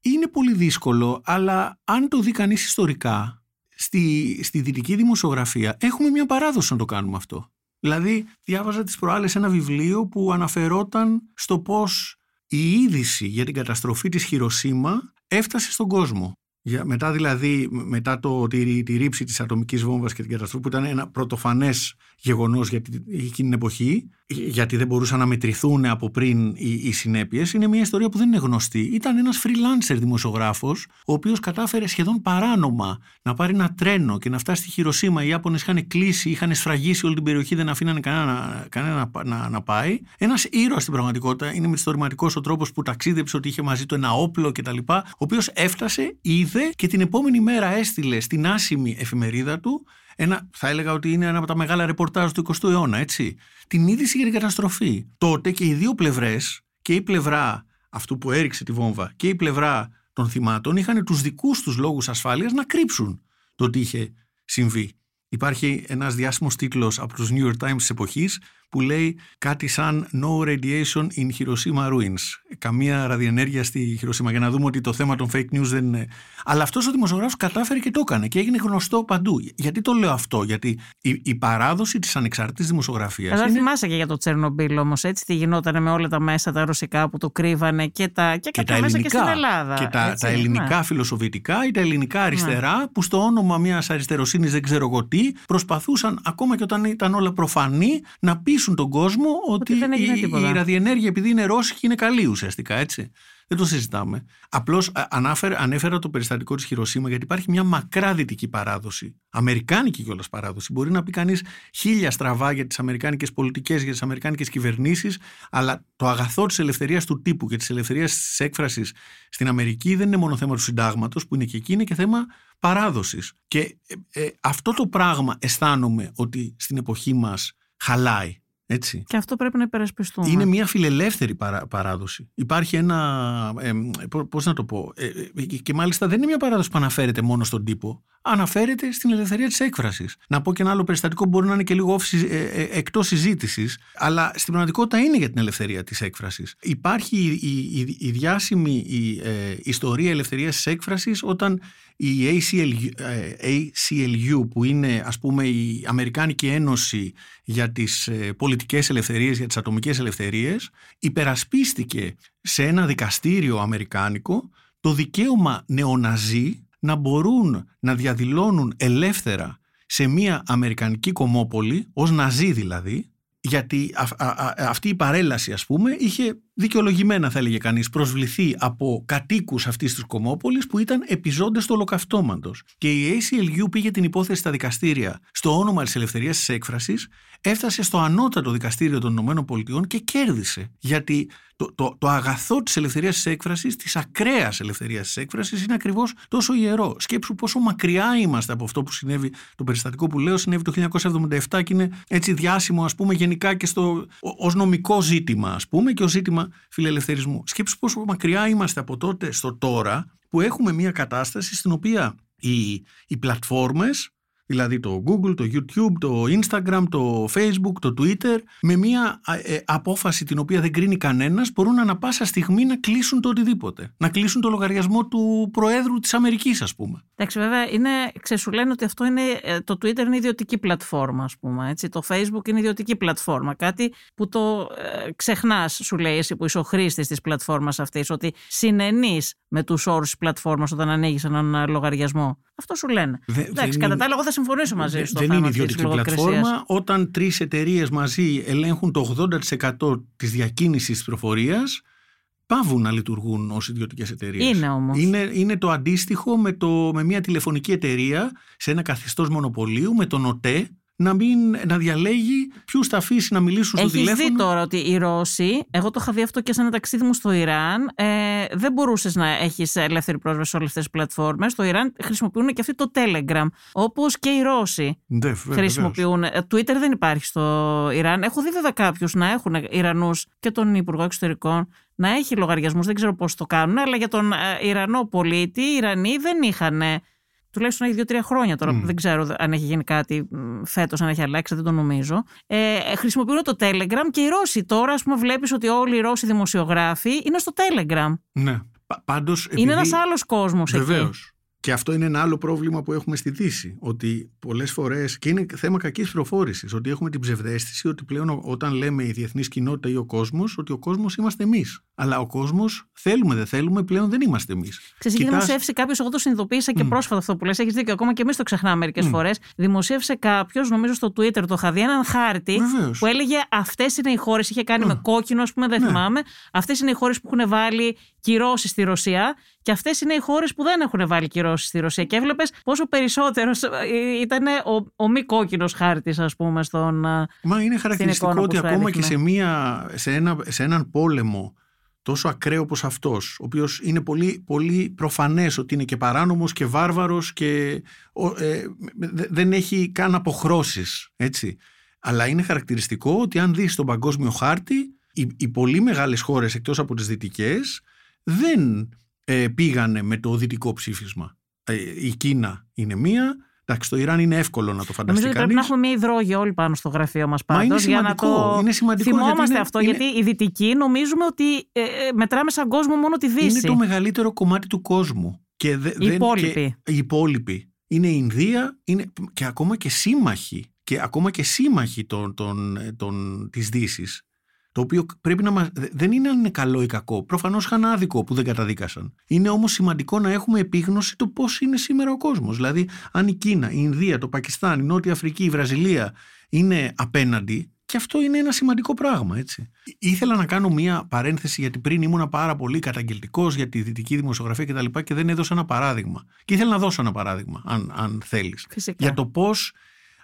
Είναι πολύ δύσκολο, αλλά αν το δει κανείς ιστορικά, στη, στη δυτική δημοσιογραφία έχουμε μια παράδοση να το κάνουμε αυτό. Δηλαδή, διάβαζα τις προάλλες ένα βιβλίο που αναφερόταν στο πώς η είδηση για την καταστροφή της Χειροσύμα έφτασε στον κόσμο. Για, μετά δηλαδή, μετά το, τη, τη ρήψη της ατομικής βόμβας και την καταστροφή που ήταν ένα πρωτοφανές γεγονός για εκείνη την εποχή, γιατί δεν μπορούσαν να μετρηθούν από πριν οι, οι συνέπειες, είναι μια ιστορία που δεν είναι γνωστή. Ήταν ένας freelancer δημοσιογράφος, ο οποίος κατάφερε σχεδόν παράνομα να πάρει ένα τρένο και να φτάσει στη Χειροσύμα. Οι Ιάπωνες είχαν κλείσει, είχαν σφραγίσει όλη την περιοχή, δεν αφήνανε κανένα, κανένα να, να, να πάει. Ένας ήρωας στην πραγματικότητα, είναι μυθιστορηματικός ο τρόπος που ταξίδεψε ότι είχε μαζί του ένα όπλο κτλ. Ο οποίος έφτασε, είδε και την επόμενη μέρα έστειλε στην άσημη εφημερίδα του ένα, θα έλεγα ότι είναι ένα από τα μεγάλα ρεπορτάζ του 20ου αιώνα, έτσι. Την είδηση για την καταστροφή. Τότε και οι δύο πλευρές, και η πλευρά αυτού που έριξε τη βόμβα και η πλευρά των θυμάτων, είχαν τους δικούς τους λόγους ασφάλειας να κρύψουν το τι είχε συμβεί. Υπάρχει ένας διάσημος τίτλος από τους New York Times της εποχής που λέει κάτι σαν No radiation in Hiroshima ruins. Καμία ραδιενέργεια στη Hiroshima. Για να δούμε ότι το θέμα των fake news δεν είναι. Αλλά αυτός ο δημοσιογράφος κατάφερε και το έκανε και έγινε γνωστό παντού. Γιατί το λέω αυτό, Γιατί η, η παράδοση της ανεξάρτητη δημοσιογραφίας. Αλλά είναι... θυμάσαι και για το Τσερνομπίλ όμως, έτσι. Τι γινόταν με όλα τα μέσα τα ρωσικά που το κρύβανε και τα, και, και τα μέσα ελληνικά, και στην Ελλάδα. Και τα, τα ελληνικά ναι. φιλοσοφητικά ή τα ελληνικά ναι. αριστερά ναι. που στο όνομα μιας αριστεροσύνης δεν ξέρω εγώ τι προσπαθούσαν ακόμα και όταν ήταν όλα προφανή να πείσουν πείσουν τον κόσμο ότι, η, η ραδιενέργεια επειδή είναι ρώσικη είναι καλή ουσιαστικά έτσι. Δεν το συζητάμε. Απλώς ανέφερα το περιστατικό της Χειροσύμα γιατί υπάρχει μια μακρά δυτική παράδοση. Αμερικάνικη κιόλας παράδοση. Μπορεί να πει κανείς χίλια στραβά για τις αμερικάνικες πολιτικές, για τις αμερικάνικες κυβερνήσεις, αλλά το αγαθό της ελευθερίας του τύπου και της ελευθερίας της έκφρασης στην Αμερική δεν είναι μόνο θέμα του συντάγματος, που είναι και εκεί, είναι και θέμα παράδοσης. Και ε, ε, αυτό το πράγμα αισθάνομαι ότι στην εποχή μας χαλάει. Έτσι. Και αυτό πρέπει να υπερασπιστούμε. Είναι μια φιλελεύθερη παράδοση. Υπάρχει ένα. Ε, Πώς να το πω. Ε, ε, και μάλιστα δεν είναι μια παράδοση που αναφέρεται μόνο στον τύπο. Αναφέρεται στην ελευθερία της έκφρασης. Να πω και ένα άλλο περιστατικό που μπορεί να είναι και λίγο ε, ε, εκτός συζήτησης, αλλά στην πραγματικότητα είναι για την ελευθερία της έκφρασης. Υπάρχει η, η, η διάσημη η, ιστορία ελευθερίας της έκφρασης όταν η ACLU, ACLU που είναι ας πούμε η Αμερικάνικη Ένωση για τις ε, πολιτικές ελευθερίες, για τις ατομικές ελευθερίες υπερασπίστηκε σε ένα δικαστήριο αμερικάνικο το δικαίωμα νεοναζί να μπορούν να διαδηλώνουν ελεύθερα σε μια αμερικανική κομμόπολη, ως ναζί δηλαδή, γιατί αυτή η παρέλαση ας πούμε είχε δικαιολογημένα θα έλεγε κανείς προσβληθεί από κατοίκους αυτής της κομμόπολης που ήταν επιζώντες του ολοκαυτώματος και η ACLU πήγε την υπόθεση στα δικαστήρια στο όνομα της ελευθερίας της έκφρασης έφτασε στο ανώτατο δικαστήριο των ΗΠΑ και κέρδισε γιατί το, το, το αγαθό της ελευθερίας της έκφρασης, της ακραίας ελευθερίας της έκφρασης είναι ακριβώς τόσο ιερό. Σκέψου πόσο μακριά είμαστε από αυτό που συνέβη, το περιστατικό που λέω συνέβη το 1977 και είναι έτσι διάσημο ας πούμε γενικά και στο, ως νομικό ζήτημα ας πούμε και ως ζήτημα φιλελευθερισμού. Σκέψου πόσο μακριά είμαστε από τότε στο τώρα που έχουμε μια κατάσταση στην οποία οι, οι πλατφόρμες δηλαδή το Google, το YouTube, το Instagram, το Facebook, το Twitter, με μια ε, απόφαση την οποία δεν κρίνει κανένας, μπορούν ανα πάσα στιγμή να κλείσουν το οτιδήποτε. Να κλείσουν το λογαριασμό του Προέδρου της Αμερικής, ας πούμε. Εντάξει, βέβαια, είναι, ξεσου λένε ότι αυτό είναι, ε, το Twitter είναι ιδιωτική πλατφόρμα, ας πούμε. Έτσι. Το Facebook είναι ιδιωτική πλατφόρμα. Κάτι που το ε, ξεχνάς, σου λέει εσύ που είσαι ο χρήστης της πλατφόρμας αυτής, ότι συνενείς με τους όρους της πλατφόρμας όταν ανοίγεις έναν λογαριασμό. Αυτό σου λένε. Δε, Εντάξει, κατά τα άλλα, εγώ θα συμφωνήσω μαζί σου. Δεν είναι ιδιωτική πλατφόρμα. Όταν τρεις εταιρείες μαζί ελέγχουν το 80% της διακίνησης της προφορία, πάβουν να λειτουργούν ως ιδιωτικές εταιρείες. Είναι όμως. Είναι, είναι το αντίστοιχο με, το, με μια τηλεφωνική εταιρεία σε ένα καθεστώς μονοπωλίου, με τον ΟΤΕ, να, μην, να διαλέγει ποιους θα αφήσει να μιλήσουν στο Έχεις τηλέφωνο. Έχει δει τώρα ότι οι Ρώσοι, εγώ το είχα δει αυτό και σε ένα ταξίδι μου στο Ιράν, ε, δεν μπορούσες να έχεις ελεύθερη πρόσβαση σε όλες αυτές τις πλατφόρμες. Στο Ιράν χρησιμοποιούν και αυτοί το Telegram. Όπως και οι Ρώσοι Ναι, χρησιμοποιούν. Ε, Twitter δεν υπάρχει στο Ιράν. Έχω δει βέβαια κάποιους να έχουν Ιρανούς και τον Υπουργό Εξωτερικών να έχει λογαριασμούς. Δεν ξέρω πώς το κάνουν, αλλά για τον ε, Ιρανό πολίτη, οι Ιρανοί δεν είχαν. Τουλάχιστον έχει δύο-τρία χρόνια τώρα. Δεν ξέρω αν έχει γίνει κάτι φέτος, αν έχει αλλάξει, δεν το νομίζω. Ε, χρησιμοποιούν το Telegram και οι Ρώσοι τώρα, ας πούμε, βλέπεις ότι όλοι οι Ρώσοι δημοσιογράφοι είναι στο Telegram. Ναι. Πα- Πάντως, Είναι επειδή- ένας άλλος κόσμος εκεί. Βεβαίως. Και αυτό είναι ένα άλλο πρόβλημα που έχουμε στη Δύση. Ότι πολλές φορές. και είναι θέμα κακής πληροφόρηση. Ότι έχουμε την ψευδέστηση ότι πλέον ο- όταν λέμε η διεθνής κοινότητα ή ο κόσμος, ότι ο κόσμος είμαστε εμείς. Αλλά ο κόσμος, θέλουμε δεν θέλουμε, πλέον δεν είμαστε εμείς. Ξέρεις, έχει δημοσιεύσει κάποιος, εγώ το συνειδητοποίησα και πρόσφατα αυτό που λες, έχεις δίκιο, ακόμα και εμείς το ξεχνάμε μερικές φορές. Δημοσίευσε κάποιος, νομίζω στο Twitter το είχα δει, έναν χάρτη Βεβαίως. που έλεγε αυτές είναι οι χώρες, είχε κάνει με κόκκινο, ας πούμε, δεν Ναι. θυμάμαι. Αυτές είναι οι χώρες που έχουν βάλει κυρώσεις στη Ρωσία και αυτές είναι οι χώρες που δεν έχουν βάλει κυρώσεις στη Ρωσία. Και έβλεπες πόσο περισσότερος ήταν ο, ο μη κόκκινος χάρτης, ας πούμε, στον. α, Μα είναι χαρακτηριστικό εικόνα ότι που σου ακόμα και έδειχνε. σε, μια, σε, ένα, σε έναν πόλεμο τόσο ακραίο όπως αυτός, ο οποίος είναι πολύ, πολύ προφανές ότι είναι και παράνομος και βάρβαρος και ο- ε, δε- δεν έχει καν αποχρώσεις, έτσι. Αλλά είναι χαρακτηριστικό ότι αν δεις τον παγκόσμιο χάρτη, οι, οι πολύ μεγάλες χώρες εκτός από τις δυτικές δεν ε, πήγανε με το δυτικό ψήφισμα. Ε, η Κίνα είναι μία, εντάξει το Ιράν είναι εύκολο να το φανταστεί Νομίζω ότι πρέπει να κανείς. έχουμε μια υδρόγεια όλοι πάνω στο γραφείο μας Μα πάντως. είναι για να σημαντικό, το είναι σημαντικό θυμόμαστε γιατί είναι- αυτό. είναι- Γιατί οι δυτικοί νομίζουμε ότι ε, ε, μετράμε σαν κόσμο μόνο τη Δύση. Είναι το μεγαλύτερο κομμάτι του κόσμου. Και δε, Οι δεν- υπόλοιποι. Και, οι υπόλοιποι. Είναι η Ινδία είναι, και ακόμα και σύμμαχοι. Και ακόμα και σύμμαχοι των, των, των, της Δύσης. Το οποίο πρέπει να μας, δε- δεν είναι αν είναι καλό ή κακό. Προφανώς είχαν άδικο που δεν καταδίκασαν. Είναι όμως σημαντικό να έχουμε επίγνωση το πώς είναι σήμερα ο κόσμος. Δηλαδή αν η Κίνα, η Ινδία, το Πακιστάν, η Νότια Αφρική, η Βραζιλία είναι απέναντι και αυτό είναι ένα σημαντικό πράγμα, έτσι. Ήθελα να κάνω μία παρένθεση γιατί πριν ήμουνα πάρα πολύ καταγγελτικός για τη δυτική δημοσιογραφία κτλ. Και, και δεν έδωσα ένα παράδειγμα. Και ήθελα να δώσω ένα παράδειγμα, αν, αν θέλεις. Φυσικά. Για το πώς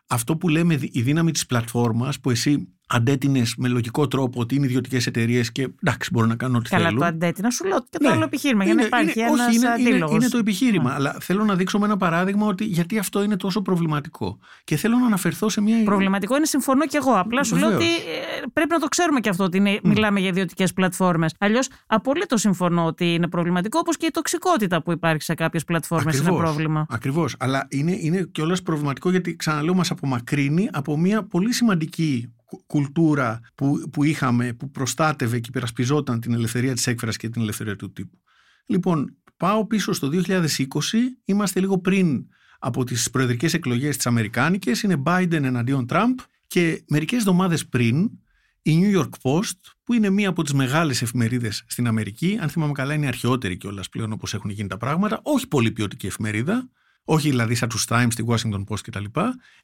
αυτό που λέμε δι- η δύναμη της πλατφόρμας που εσύ αντέτεινε με λογικό τρόπο ότι είναι ιδιωτικές εταιρείες και εντάξει, μπορούν να κάνουν ό,τι Καλά, θέλουν. το αντέτεινα. Σου λέω και το Ναι. άλλο επιχείρημα για να Είναι- υπάρχει είναι- ένας όχι, είναι, είναι, αντίλογος. είναι το επιχείρημα. Αλλά θέλω να δείξω με ένα παράδειγμα ότι γιατί αυτό είναι τόσο προβληματικό. Και θέλω να αναφερθώ σε μια. Προβληματικό είναι, συμφωνώ και εγώ. Απλά σου λέω Βεβαίως. ότι ε, πρέπει να το ξέρουμε και αυτό ότι είναι, μιλάμε για ιδιωτικές πλατφόρμες. Αλλιώς, απολύτως συμφωνώ ότι είναι προβληματικό, όπως και η τοξικότητα που υπάρχει σε κάποιες πλατφόρμες είναι πρόβλημα. Ακριβώς. Αλλά είναι, είναι κιόλας προβληματικό γιατί ξαναλέω μας απομακρύνει από μια πολύ σημαντική κου- κουλτούρα που, που είχαμε, που προστάτευε και υπερασπιζόταν την ελευθερία της έκφρασης και την ελευθερία του τύπου. Λοιπόν, πάω πίσω στο 2020, είμαστε λίγο πριν από τις προεδρικές εκλογές της Αμερικάνικες, είναι Biden εναντίον Τραμπ και μερικές εβδομάδες πριν η New York Post, που είναι μία από τις μεγάλες εφημερίδες στην Αμερική, αν θυμάμαι καλά είναι η αρχαιότερη κιόλας πλέον όπως έχουν γίνει τα πράγματα, όχι πολύ ποιοτική εφημερίδα, όχι δηλαδή σαν τους Times, τη Washington Post κτλ.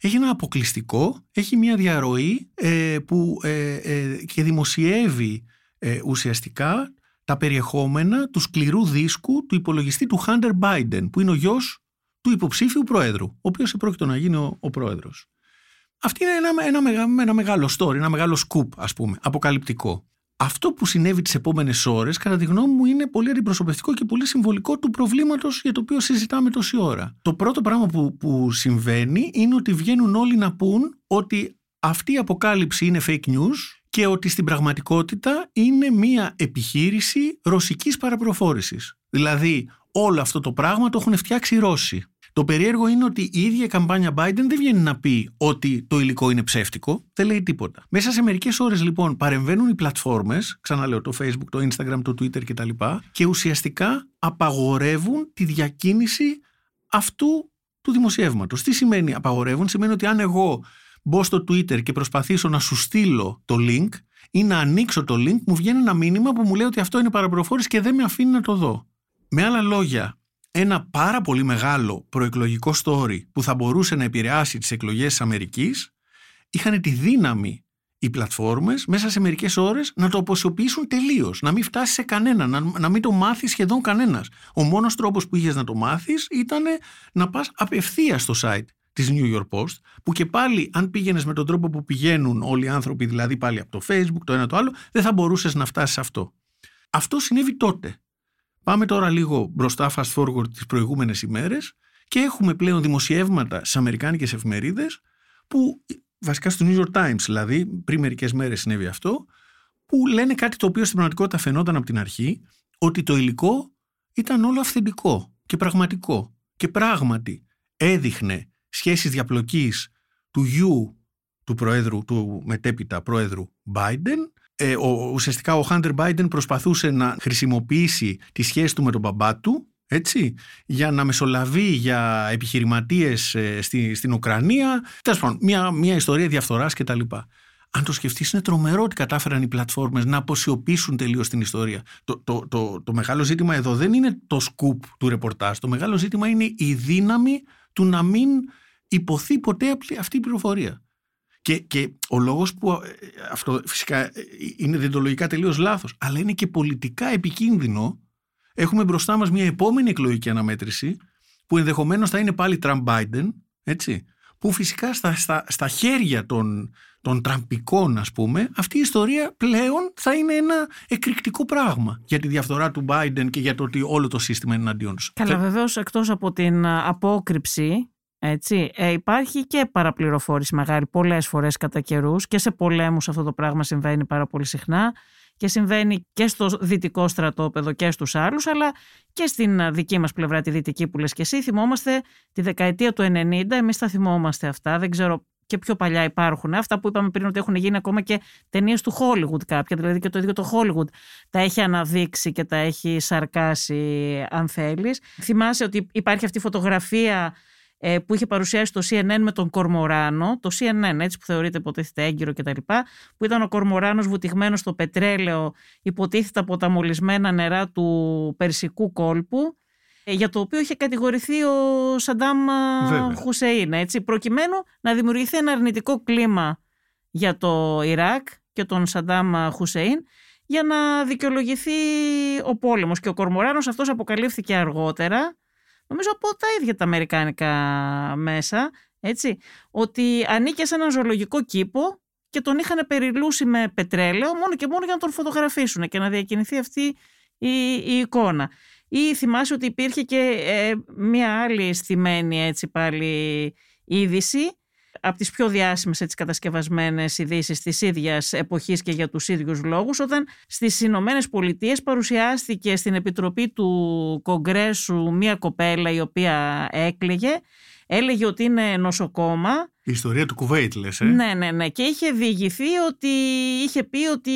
Έχει ένα αποκλειστικό, έχει μια διαρροή ε, που ε, ε, και δημοσιεύει ε, ουσιαστικά τα περιεχόμενα του σκληρού δίσκου του υπολογιστή του Hunter Biden, που είναι ο γιος του υποψήφιου πρόεδρου, ο οποίος επρόκειτο να γίνει ο, ο πρόεδρος. Αυτή είναι ένα, ένα, μεγα- ένα μεγάλο story, ένα μεγάλο scoop ας πούμε, αποκαλυπτικό. Αυτό που συνέβη τις επόμενες ώρες, κατά τη γνώμη μου, είναι πολύ αντιπροσωπευτικό και πολύ συμβολικό του προβλήματος για το οποίο συζητάμε τόση ώρα. Το πρώτο πράγμα που, που συμβαίνει είναι ότι βγαίνουν όλοι να πούν ότι αυτή η αποκάλυψη είναι fake news και ότι στην πραγματικότητα είναι μία επιχείρηση ρωσικής παραπληροφόρησης. Δηλαδή όλο αυτό το πράγμα το έχουν φτιάξει οι Ρώσοι. Το περίεργο είναι ότι η ίδια η καμπάνια Biden δεν βγαίνει να πει ότι το υλικό είναι ψεύτικο, δεν λέει τίποτα. Μέσα σε μερικές ώρες λοιπόν παρεμβαίνουν οι πλατφόρμες, ξαναλέω το Facebook, το Instagram, το Twitter κτλ. και ουσιαστικά απαγορεύουν τη διακίνηση αυτού του δημοσιεύματος. Τι σημαίνει απαγορεύουν, σημαίνει ότι αν εγώ μπω στο Twitter και προσπαθήσω να σου στείλω το link ή να ανοίξω το link, μου βγαίνει ένα μήνυμα που μου λέει ότι αυτό είναι παραπληροφόρηση και δεν με αφήνει να το δω. Με άλλα λόγια, ένα πάρα πολύ μεγάλο προεκλογικό story που θα μπορούσε να επηρεάσει τις εκλογές της Αμερικής είχαν τη δύναμη οι πλατφόρμες μέσα σε μερικές ώρες να το αποσιοποιήσουν τελείως, να μην φτάσει σε κανένα, να, να μην το μάθει σχεδόν κανένας. Ο μόνος τρόπος που είχες να το μάθεις ήταν να πας απευθείας στο site της New York Post, που και πάλι αν πήγαινες με τον τρόπο που πηγαίνουν όλοι οι άνθρωποι, δηλαδή πάλι από το Facebook, το ένα το άλλο, δεν θα μπορούσες να φτάσεις σε αυτό. Αυτό συνέβη τότε. Πάμε τώρα λίγο μπροστά fast forward τις προηγούμενες ημέρες και έχουμε πλέον δημοσιεύματα στις αμερικάνικες εφημερίδες που βασικά στο New York Times δηλαδή πριν μερικές μέρες συνέβη αυτό που λένε κάτι το οποίο στην πραγματικότητα φαινόταν από την αρχή ότι το υλικό ήταν όλο αυθεντικό και πραγματικό και πράγματι έδειχνε σχέσεις διαπλοκής του γιου του προέδρου, του μετέπειτα πρόεδρου Biden. Ε, ο, ουσιαστικά ο Hunter Biden προσπαθούσε να χρησιμοποιήσει τη σχέση του με τον μπαμπά του έτσι, για να μεσολαβεί για επιχειρηματίες ε, στη, στην Ουκρανία. Τέλος πάντων, μια, μια ιστορία διαφθοράς κτλ. Αν το σκεφτείς είναι τρομερό ότι κατάφεραν οι πλατφόρμες να αποσιωπήσουν τελείως την ιστορία. Το, το, το, το μεγάλο ζήτημα εδώ δεν είναι το σκουπ του ρεπορτάζ. Το μεγάλο ζήτημα είναι η δύναμη του να μην υποθεί ποτέ αυτή η πληροφορία. Και, και ο λόγος που ε, αυτό φυσικά ε, είναι διεντολογικά τελείως λάθος, αλλά είναι και πολιτικά επικίνδυνο. Έχουμε μπροστά μας μια επόμενη εκλογική αναμέτρηση που ενδεχομένως θα είναι πάλι Τραμπ Biden, έτσι, που φυσικά στα, στα, στα χέρια των, των τραμπικών ας πούμε αυτή η ιστορία πλέον θα είναι ένα εκρηκτικό πράγμα για τη διαφθορά του Biden και για το ότι όλο το σύστημα είναι εναντίον σου. Καλά βεβαίως εκτός από την απόκρυψη έτσι, ε, υπάρχει και παραπληροφόρηση μεγάλη πολλές φορές κατά καιρούς και σε πολέμους αυτό το πράγμα συμβαίνει πάρα πολύ συχνά και συμβαίνει και στο δυτικό στρατόπεδο και στους άλλους αλλά και στην δική μας πλευρά τη δυτική που λες και εσύ θυμόμαστε τη δεκαετία του 90 εμείς θα θυμόμαστε αυτά δεν ξέρω και πιο παλιά υπάρχουν. Αυτά που είπαμε πριν ότι έχουν γίνει ακόμα και ταινίες του Hollywood κάποια, δηλαδή και το ίδιο το Hollywood τα έχει αναδείξει και τα έχει σαρκάσει αν θέλεις. Θυμάσαι ότι υπάρχει αυτή η φωτογραφία ε, που είχε παρουσιάσει το CNN με τον Κορμοράνο, το CNN έτσι που θεωρείται υποτίθεται έγκυρο κτλ. Που ήταν ο Κορμοράνος βουτυγμένος στο πετρέλαιο, υποτίθεται από τα μολυσμένα νερά του Περσικού κόλπου, ε, για το οποίο είχε κατηγορηθεί ο Σαντάμ Χουσέιν, έτσι, προκειμένου να δημιουργηθεί ένα αρνητικό κλίμα για το Ιράκ και τον Σαντάμ Χουσέιν για να δικαιολογηθεί ο πόλεμος και ο Κορμοράνος αυτός αποκαλύφθηκε αργότερα νομίζω από τα ίδια τα αμερικάνικα μέσα, έτσι, ότι ανήκε σε έναν ζωολογικό κήπο και τον είχαν περιλούσει με πετρέλαιο μόνο και μόνο για να τον φωτογραφίσουν και να διακινηθεί αυτή η, η εικόνα. Ή θυμάσαι ότι υπήρχε και ε, μια άλλη στημένη έτσι πάλι είδηση από τις πιο διάσημες έτσι, κατασκευασμένες ειδήσεις της ίδιας εποχής και για τους ίδιους λόγους όταν στις Ηνωμένες Πολιτείες παρουσιάστηκε στην Επιτροπή του Κογκρέσου μια κοπέλα η οποία έκλαιγε έλεγε ότι είναι νοσοκόμα η ιστορία του Κουβέιτ λες, ε; Ναι, ναι, ναι. Και είχε διηγηθεί ότι είχε πει ότι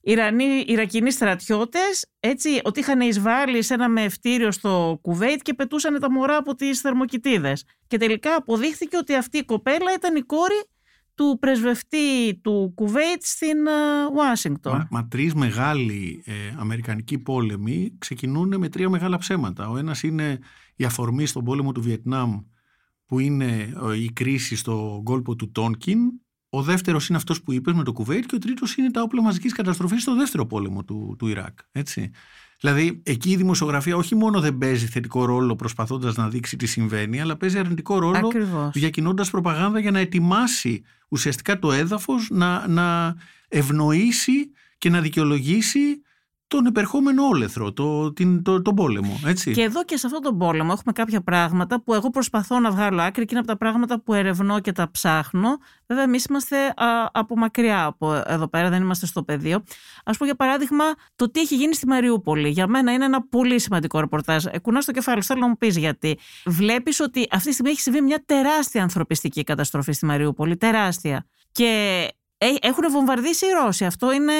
Ιρανοί, Ιρακινοί στρατιώτες έτσι, ότι είχαν εισβάλει σε ένα μευτήριο στο Κουβέιτ και πετούσαν τα μωρά από τις θερμοκοιτίδες. Και τελικά αποδείχθηκε ότι αυτή η κοπέλα ήταν η κόρη του πρεσβευτή του Κουβέιτ στην ε, Ουάσιγκτον. Μα, μα τρεις μεγάλοι ε, αμερικανικοί πόλεμοι ξεκινούν με τρία μεγάλα ψέματα. Ο ένας είναι η αφορμή στον πόλεμο του Βιετνάμ που είναι ε, η κρίση στο κόλπο του Τόνκιν ο δεύτερος είναι αυτός που είπες με το Κουβέιτ και ο τρίτος είναι τα όπλα μαζικής καταστροφής στο δεύτερο πόλεμο του, του Ιράκ. Έτσι. Δηλαδή, εκεί η δημοσιογραφία όχι μόνο δεν παίζει θετικό ρόλο προσπαθώντας να δείξει τι συμβαίνει, αλλά παίζει αρνητικό ρόλο διακινώντας προπαγάνδα για να ετοιμάσει ουσιαστικά το έδαφος να, να ευνοήσει και να δικαιολογήσει τον επερχόμενο όλεθρο, το, την, το, τον πόλεμο. Έτσι. Και εδώ και σε αυτόν τον πόλεμο έχουμε κάποια πράγματα που εγώ προσπαθώ να βγάλω άκρη και είναι από τα πράγματα που ερευνώ και τα ψάχνω. Βέβαια, εμείς είμαστε α, από μακριά από εδώ πέρα, δεν είμαστε στο πεδίο. Α πούμε, για παράδειγμα, το τι έχει γίνει στη Μαριούπολη. Για μένα είναι ένα πολύ σημαντικό ρεπορτάζ. Ε, κουνά το κεφάλι, θέλω να μου πεις γιατί. Βλέπεις ότι αυτή τη στιγμή έχει συμβεί μια τεράστια ανθρωπιστική καταστροφή στη Μαριούπολη. Τεράστια. Και ε, έχουν βομβαρδίσει οι Ρώσοι. Αυτό είναι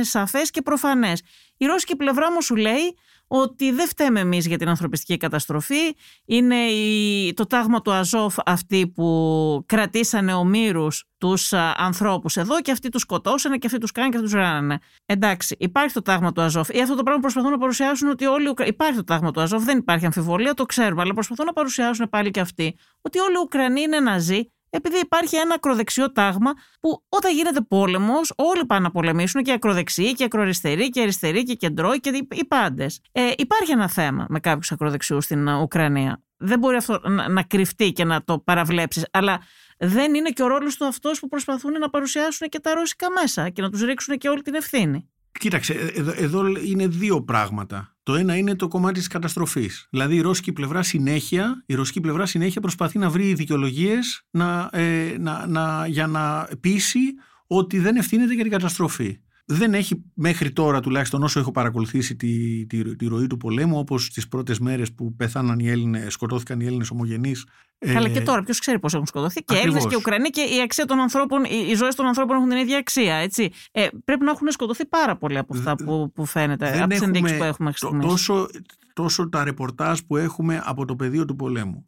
σαφές και προφανές. Η ρώσικη πλευρά μου σου λέει ότι δεν φταίμε εμείς για την ανθρωπιστική καταστροφή. Είναι η, το τάγμα του Αζόφ αυτοί που κρατήσανε ομήρους τους ανθρώπους εδώ και αυτοί τους σκοτώσανε και αυτοί τους κάνανε και αυτοί τους ράνανε. Εντάξει, υπάρχει το τάγμα του Αζόφ. Ή αυτό το πράγμα προσπαθούν να παρουσιάσουν ότι όλοι. Υπάρχει το τάγμα του Αζόφ, δεν υπάρχει αμφιβολία, το ξέρουμε. Αλλά προσπαθούν να παρουσιάσουν πάλι και αυτοί ότι όλοι οι Ουκρανοί είναι ναζί επειδή υπάρχει ένα ακροδεξιό τάγμα που όταν γίνεται πόλεμος, όλοι πάνε να πολεμήσουν και ακροδεξιοί και ακροαριστεροί και αριστεροί και κεντρώοι και οι πάντες. Ε, υπάρχει ένα θέμα με κάποιους ακροδεξιούς στην Ουκρανία. Δεν μπορεί αυτό να, να κρυφτεί και να το παραβλέψεις, αλλά δεν είναι και ο ρόλος του αυτός που προσπαθούν να παρουσιάσουν και τα ρώσικα μέσα και να τους ρίξουν και όλη την ευθύνη. Κοίταξε, εδώ, εδώ είναι δύο πράγματα Το ένα είναι το κομμάτι της καταστροφής. Δηλαδή η ρώσικη πλευρά συνέχεια, η ρωσική πλευρά συνέχεια προσπαθεί να βρει δικαιολογίες να, ε, να, να, για να πείσει ότι δεν ευθύνεται για την καταστροφή δεν έχει μέχρι τώρα τουλάχιστον όσο έχω παρακολουθήσει τη, τη, τη ροή του πολέμου όπως τις πρώτες μέρες που πεθάναν οι Έλληνες, σκοτώθηκαν οι Έλληνες ομογενείς. Καλά ε, και τώρα ποιος ξέρει πώς έχουν σκοτωθεί και Έλληνες και Ουκρανοί και η αξία των ανθρώπων, οι, οι ζωές των ανθρώπων έχουν την ίδια αξία έτσι. Ε, πρέπει να έχουν σκοτωθεί πάρα πολύ από αυτά που, που φαίνεται, από τις ενδείξεις που έχουμε μέχρι τόσο, τόσο τα ρεπορτάζ που έχουμε από το πεδίο του πολέμου.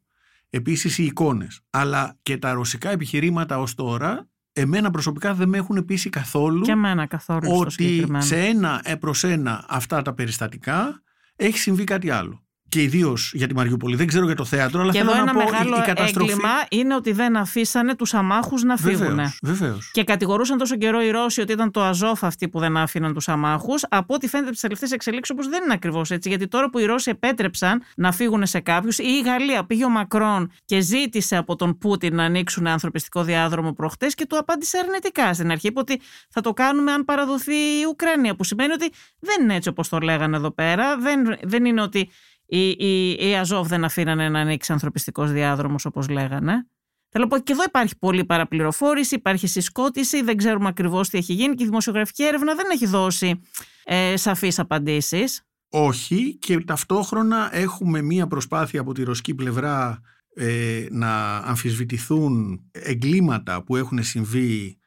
Επίσης οι εικόνες, αλλά και τα ρωσικά επιχειρήματα ως τώρα εμένα προσωπικά δεν με έχουν πείσει καθόλου και εμένα καθόλου ότι σε ένα προς ένα αυτά τα περιστατικά έχει συμβεί κάτι άλλο και ιδίως για τη Μαριούπολη. Δεν ξέρω για το θέατρο, αλλά και θέλω εδώ να ένα πω μεγάλο η, καταστροφή. έγκλημα είναι ότι δεν αφήσανε τους αμάχους να φύγουν. Βεβαίως. Και κατηγορούσαν τόσο καιρό οι Ρώσοι ότι ήταν το Αζόφ αυτοί που δεν άφηναν τους αμάχους. Από ό,τι φαίνεται από τις τελευταίες εξελίξεις, όπως δεν είναι ακριβώς έτσι. Γιατί τώρα που οι Ρώσοι επέτρεψαν να φύγουν σε κάποιους, ή η Γαλλία πήγε ο Μακρόν και ζήτησε από τον Πούτιν να ανοίξουν ανθρωπιστικό διάδρομο προχτές και του απάντησε αρνητικά στην αρχή. Είπε ότι θα το κάνουμε αν παραδοθεί η Ουκρανία. Που σημαίνει ότι δεν είναι έτσι όπως το λέγανε εδώ πέρα. Δεν, δεν είναι ότι οι, οι, οι Αζόβ δεν αφήνανε να ανοίξει ανθρωπιστικός διάδρομος όπως λέγανε. Θέλω να πω και εδώ υπάρχει πολλή παραπληροφόρηση, υπάρχει συσκότηση, δεν ξέρουμε ακριβώς τι έχει γίνει και η δημοσιογραφική έρευνα δεν έχει δώσει ε, σαφείς απαντήσεις. Όχι και ταυτόχρονα έχουμε μία προσπάθεια από τη ρωσική πλευρά ε, να αμφισβητηθούν εγκλήματα που έχουν συμβεί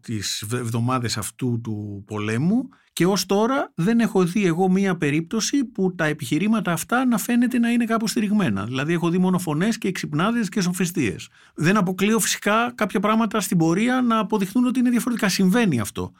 τις εβδομάδες αυτού του πολέμου και ως τώρα δεν έχω δει εγώ μία περίπτωση που τα επιχειρήματα αυτά να φαίνεται να είναι κάπως στηριγμένα. Δηλαδή έχω δει μόνο φωνές και εξυπνάδες και σοφιστίες. Δεν αποκλείω φυσικά κάποια πράγματα στην πορεία να αποδειχθούν ότι είναι διαφορετικά. Συμβαίνει αυτό.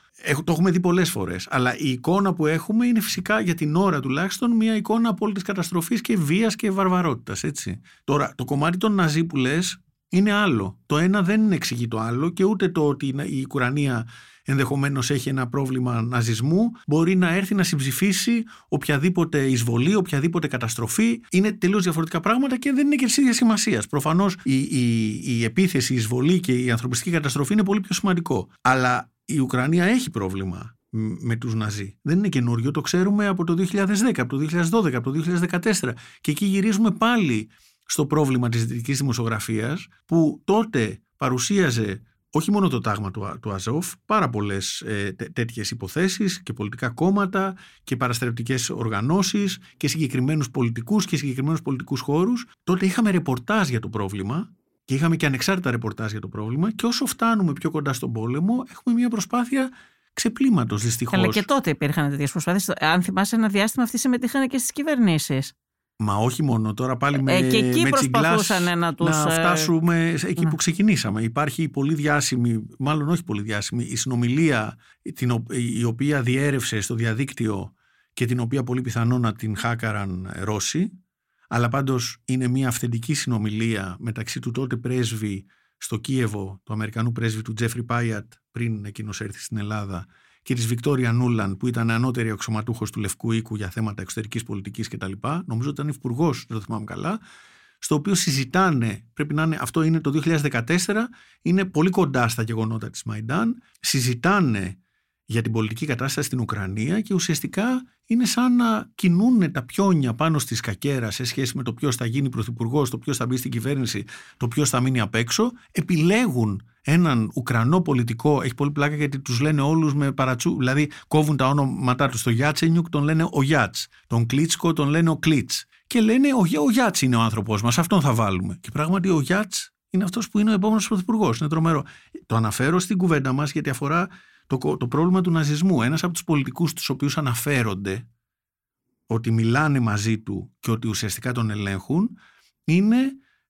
Το έχουμε δει πολλές φορές. Αλλά η εικόνα που έχουμε είναι φυσικά για την ώρα τουλάχιστον μία εικόνα απόλυτης καταστροφής και βίας και βαρβαρότητας. Έτσι. Τώρα το κομμάτι των Ναζί που λες είναι άλλο. Το ένα δεν εξηγεί το άλλο και ούτε το ότι η Ουκρανία ενδεχομένως έχει ένα πρόβλημα ναζισμού μπορεί να έρθει να συμψηφίσει οποιαδήποτε εισβολή, οποιαδήποτε καταστροφή. Είναι τελείως διαφορετικά πράγματα και δεν είναι και της ίδιας σημασίας. Προφανώς η, η, η επίθεση, η εισβολή και η ανθρωπιστική καταστροφή είναι πολύ πιο σημαντικό. Αλλά η Ουκρανία έχει πρόβλημα με τους Ναζί. Δεν είναι καινούριο, το ξέρουμε από το 2010, από το 2012, από το 2014 και εκεί γυρίζουμε πάλι στο πρόβλημα της δυτικής δημοσιογραφίας που τότε παρουσίαζε όχι μόνο το τάγμα του, του Αζόφ, πάρα πολλές ε, τέτοιες υποθέσεις και πολιτικά κόμματα και παραστρεπτικέ οργανώσεις και συγκεκριμένους πολιτικούς και συγκεκριμένους πολιτικούς χώρους. Τότε είχαμε ρεπορτάζ για το πρόβλημα και είχαμε και ανεξάρτητα ρεπορτάζ για το πρόβλημα. Και όσο φτάνουμε πιο κοντά στον πόλεμο, έχουμε μια προσπάθεια ξεπλήματος δυστυχώς. Αλλά και τότε υπήρχαν τέτοιες προσπάθειες. Αν θυμάσαι, ένα διάστημα αυτοί συμμετείχαν και στις κυβερνήσεις. Μα όχι μόνο, τώρα πάλι με, ε, και εκεί με προσπαθούσαν να τους... Να ε, φτάσουμε εκεί ναι. που ξεκινήσαμε. Υπάρχει πολύ διάσημη, μάλλον όχι πολύ διάσημη, η συνομιλία την, η οποία διέρευσε στο διαδίκτυο και την οποία πολύ πιθανό να την χάκαραν Ρώσοι, αλλά πάντως είναι μια αυθεντική συνομιλία μεταξύ του τότε πρέσβη στο Κίεβο, του Αμερικανού πρέσβη του Τζέφρι Πάιατ, πριν εκείνος έρθει στην Ελλάδα, και της Βικτόρια Νούλαν, που ήταν ανώτερη αξιωματούχος του Λευκού Οίκου για θέματα εξωτερικής πολιτικής κτλ. Νομίζω ότι ήταν υπουργό, δεν το θυμάμαι καλά. Στο οποίο συζητάνε, πρέπει να είναι, αυτό είναι το 2014, είναι πολύ κοντά στα γεγονότα της Μαϊντάν, συζητάνε για την πολιτική κατάσταση στην Ουκρανία και ουσιαστικά είναι σαν να κινούν τα πιόνια πάνω στη σκακέρα σε σχέση με το ποιος θα γίνει πρωθυπουργός, το ποιος θα μπει στην κυβέρνηση, το ποιος θα μείνει απ' έξω. Επιλέγουν έναν Ουκρανό πολιτικό, έχει πολύ πλάκα γιατί τους λένε όλους με παρατσού, δηλαδή κόβουν τα όνοματά τους. Το Γιάτσενιουκ τον λένε ο Γιάτς, τον Κλίτσκο τον λένε ο Κλίτς. Και λένε ο, ο Γιάτς είναι ο άνθρωπό μας, αυτόν θα βάλουμε. Και πράγματι ο Γιάτς είναι αυτός που είναι ο επόμενος πρωθυπουργός. Είναι τρομερό. Το αναφέρω στην κουβέντα μας γιατί αφορά το, το πρόβλημα του ναζισμού. Ένας από τους πολιτικούς τους οποίους αναφέρονται ότι μιλάνε μαζί του και ότι ουσιαστικά τον ελέγχουν είναι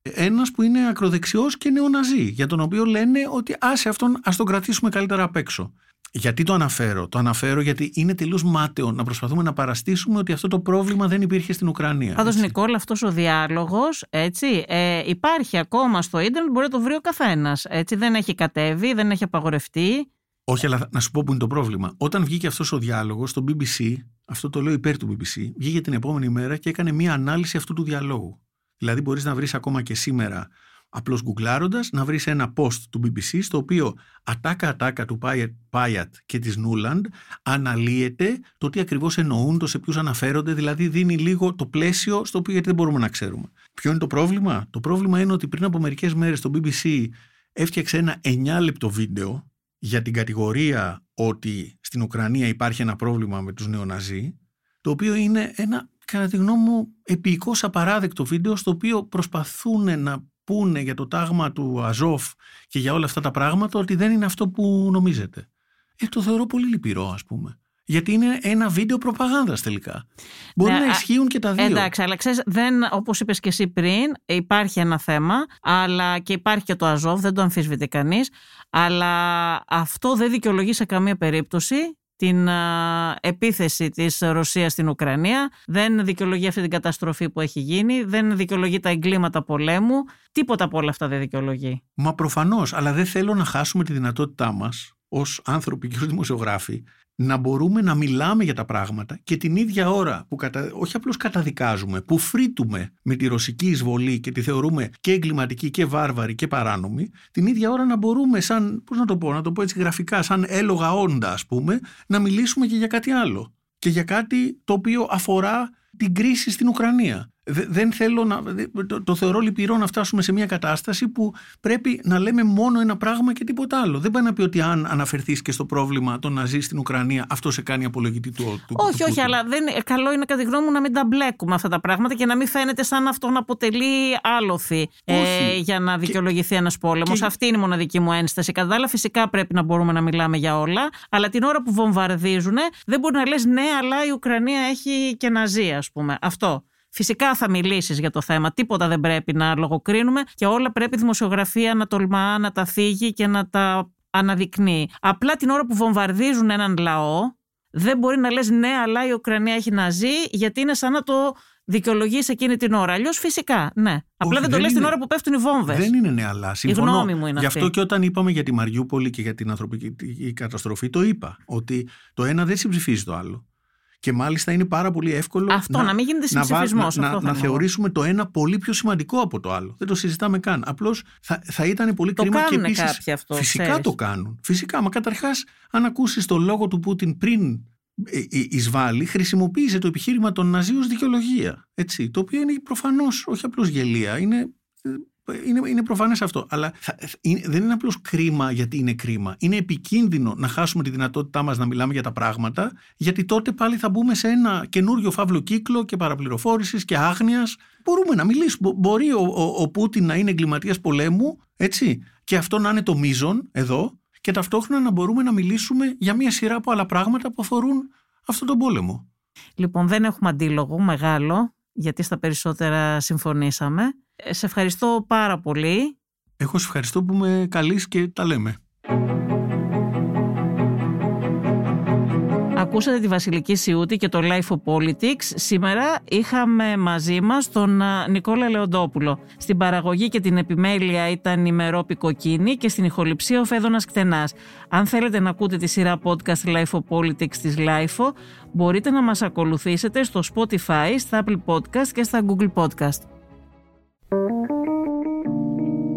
ένας που είναι ακροδεξιός και νεοναζί για τον οποίο λένε ότι άσε αυτόν ας τον κρατήσουμε καλύτερα απ' έξω. Γιατί το αναφέρω; Το αναφέρω γιατί είναι τελείως μάταιο να προσπαθούμε να παραστήσουμε ότι αυτό το πρόβλημα δεν υπήρχε στην Ουκρανία. Πάντως, Νικόλα, αυτός ο διάλογος ε, υπάρχει ακόμα στο ίντερνετ, μπορεί να το βρει ο καθένας. Δεν έχει κατέβει, δεν έχει απαγορευτεί. Όχι, αλλά να σου πω που είναι το πρόβλημα. Όταν βγήκε αυτός ο διάλογος στο BBC, αυτό το λέω υπέρ του BBC, βγήκε την επόμενη μέρα και έκανε μία ανάλυση αυτού του διαλόγου. Δηλαδή, μπορείς να βρεις ακόμα και σήμερα απλώς γκουγκλάροντας να βρεις ένα post του BBC στο οποίο ατάκα-ατάκα του Πάιατ και της Νούλαντ αναλύεται το τι ακριβώς εννοούν, το σε ποιους αναφέρονται, δηλαδή δίνει λίγο το πλαίσιο στο οποίο γιατί δεν μπορούμε να ξέρουμε. Ποιο είναι το πρόβλημα; Το πρόβλημα είναι ότι πριν από μερικές μέρες το BBC έφτιαξε ένα 9 λεπτό βίντεο για την κατηγορία ότι στην Ουκρανία υπάρχει ένα πρόβλημα με τους νεοναζί, το οποίο είναι ένα, κατά τη γνώμη μου, επίοικος απαράδεκτο βίντεο, στο οποίο προσπαθούν να πούνε για το τάγμα του Αζόφ και για όλα αυτά τα πράγματα ότι δεν είναι αυτό που νομίζετε. Ε, το θεωρώ πολύ λυπηρό, ας πούμε. Γιατί είναι ένα βίντεο προπαγάνδας τελικά. Μπορεί ναι, να ισχύουν και τα δύο. Εντάξει, αλλά ξέρεις, δεν, όπως είπες και εσύ πριν, υπάρχει ένα θέμα, αλλά και υπάρχει και το Αζόφ, δεν το αμφισβητεί κανείς, αλλά αυτό δεν δικαιολογεί σε καμία περίπτωση την επίθεση της Ρωσίας στην Ουκρανία, δεν δικαιολογεί αυτή την καταστροφή που έχει γίνει, δεν δικαιολογεί τα εγκλήματα πολέμου, τίποτα από όλα αυτά δεν δικαιολογεί. Μα προφανώς, αλλά δεν θέλω να χάσουμε τη δυνατότητά μας ως άνθρωποι και ως δημοσιογράφοι να μπορούμε να μιλάμε για τα πράγματα και την ίδια ώρα που κατα... όχι απλώς καταδικάζουμε, που φρύτουμε με τη ρωσική εισβολή και τη θεωρούμε και εγκληματική και βάρβαρη και παράνομη, την ίδια ώρα να μπορούμε σαν, πώς να το πω, να το πω έτσι γραφικά, σαν έλογα όντα ας πούμε, να μιλήσουμε και για κάτι άλλο. Και για κάτι το οποίο αφορά την κρίση στην Ουκρανία δεν θέλω να. Το, το θεωρώ λυπηρό να φτάσουμε σε μια κατάσταση που πρέπει να λέμε μόνο ένα πράγμα και τίποτα άλλο. Δεν πάει να πει ότι αν αναφερθείς και στο πρόβλημα το να ζεις στην Ουκρανία, αυτό σε κάνει απολογητή του. του όχι, του όχι, αλλά δεν, καλό είναι κατά τη γνώμη μου να μην τα μπλέκουμε αυτά τα πράγματα και να μην φαίνεται σαν αυτό να αποτελεί άλοθη ε, για να δικαιολογηθεί ένας πόλεμος. Και... Αυτή είναι η μοναδική μου ένσταση. Κατά άλλα, φυσικά πρέπει να μπορούμε να μιλάμε για όλα, αλλά την ώρα που βομβαρδίζουν δεν μπορεί να λες ναι, αλλά η Ουκρανία έχει και ναζί, ας πούμε. Αυτό. Φυσικά θα μιλήσεις για το θέμα. Τίποτα δεν πρέπει να λογοκρίνουμε και όλα πρέπει η δημοσιογραφία να τολμά, να τα θίγει και να τα αναδεικνύει. Απλά την ώρα που βομβαρδίζουν έναν λαό, δεν μπορεί να λες ναι, αλλά η Ουκρανία έχει να ζει, γιατί είναι σαν να το δικαιολογείς εκείνη την ώρα. Αλλιώς φυσικά, ναι. Απλά δεν το λες την ώρα που πέφτουν οι βόμβες. Δεν είναι ναι, αλλά συμφωνώ. Η γνώμη μου είναι Γι' αυτό και όταν είπαμε για τη Μαριούπολη και για την ανθρωπική καταστροφή, το είπα. Ότι το ένα δεν συμψηφίζει το άλλο. Και μάλιστα είναι πάρα πολύ εύκολο αυτό, να, να μην γίνεται συμψηφισμός. Να, να, να θεωρήσουμε το ένα πολύ πιο σημαντικό από το άλλο. Δεν το συζητάμε καν. Απλώς θα, θα ήταν πολύ το κρίμα και επίσης. Φυσικά το κάνουν. Φυσικά. Μα καταρχάς, αν ακούσεις το λόγο του Πούτιν πριν ε, ε, εισβάλλει, χρησιμοποίησε το επιχείρημα των Ναζί ως δικαιολογία. Έτσι, το οποίο είναι προφανώς όχι απλώς γελία. Είναι ε, είναι, είναι προφανές αυτό. Αλλά δεν είναι απλώς κρίμα γιατί είναι κρίμα. Είναι επικίνδυνο να χάσουμε τη δυνατότητά μας να μιλάμε για τα πράγματα, γιατί τότε πάλι θα μπούμε σε ένα καινούριο φαύλο κύκλο και παραπληροφόρησης και άγνοιας. Μπορούμε να μιλήσουμε. Μπορεί ο, ο, ο Πούτιν να είναι εγκληματίας πολέμου, έτσι, και αυτό να είναι το μείζον εδώ, και ταυτόχρονα να μπορούμε να μιλήσουμε για μια σειρά από άλλα πράγματα που αφορούν αυτόν τον πόλεμο. Λοιπόν, δεν έχουμε αντίλογο μεγάλο, γιατί στα περισσότερα συμφωνήσαμε. Ε, σε ευχαριστώ πάρα πολύ. Εγώ σε ευχαριστώ που με καλείς και τα λέμε. Ακούσατε τη Βασιλική Σιούτη και το Life of Politics. Σήμερα είχαμε μαζί μας τον Νικόλα Λεοντόπουλο. Στην παραγωγή και την επιμέλεια ήταν η Μερόπη Κοκκίνη και στην ηχοληψία ο Φέδωνας Κτενάς. Αν θέλετε να ακούτε τη σειρά podcast Life of Politics της Life μπορείτε να μας ακολουθήσετε στο Spotify, στα Apple Podcast και στα Google Podcast.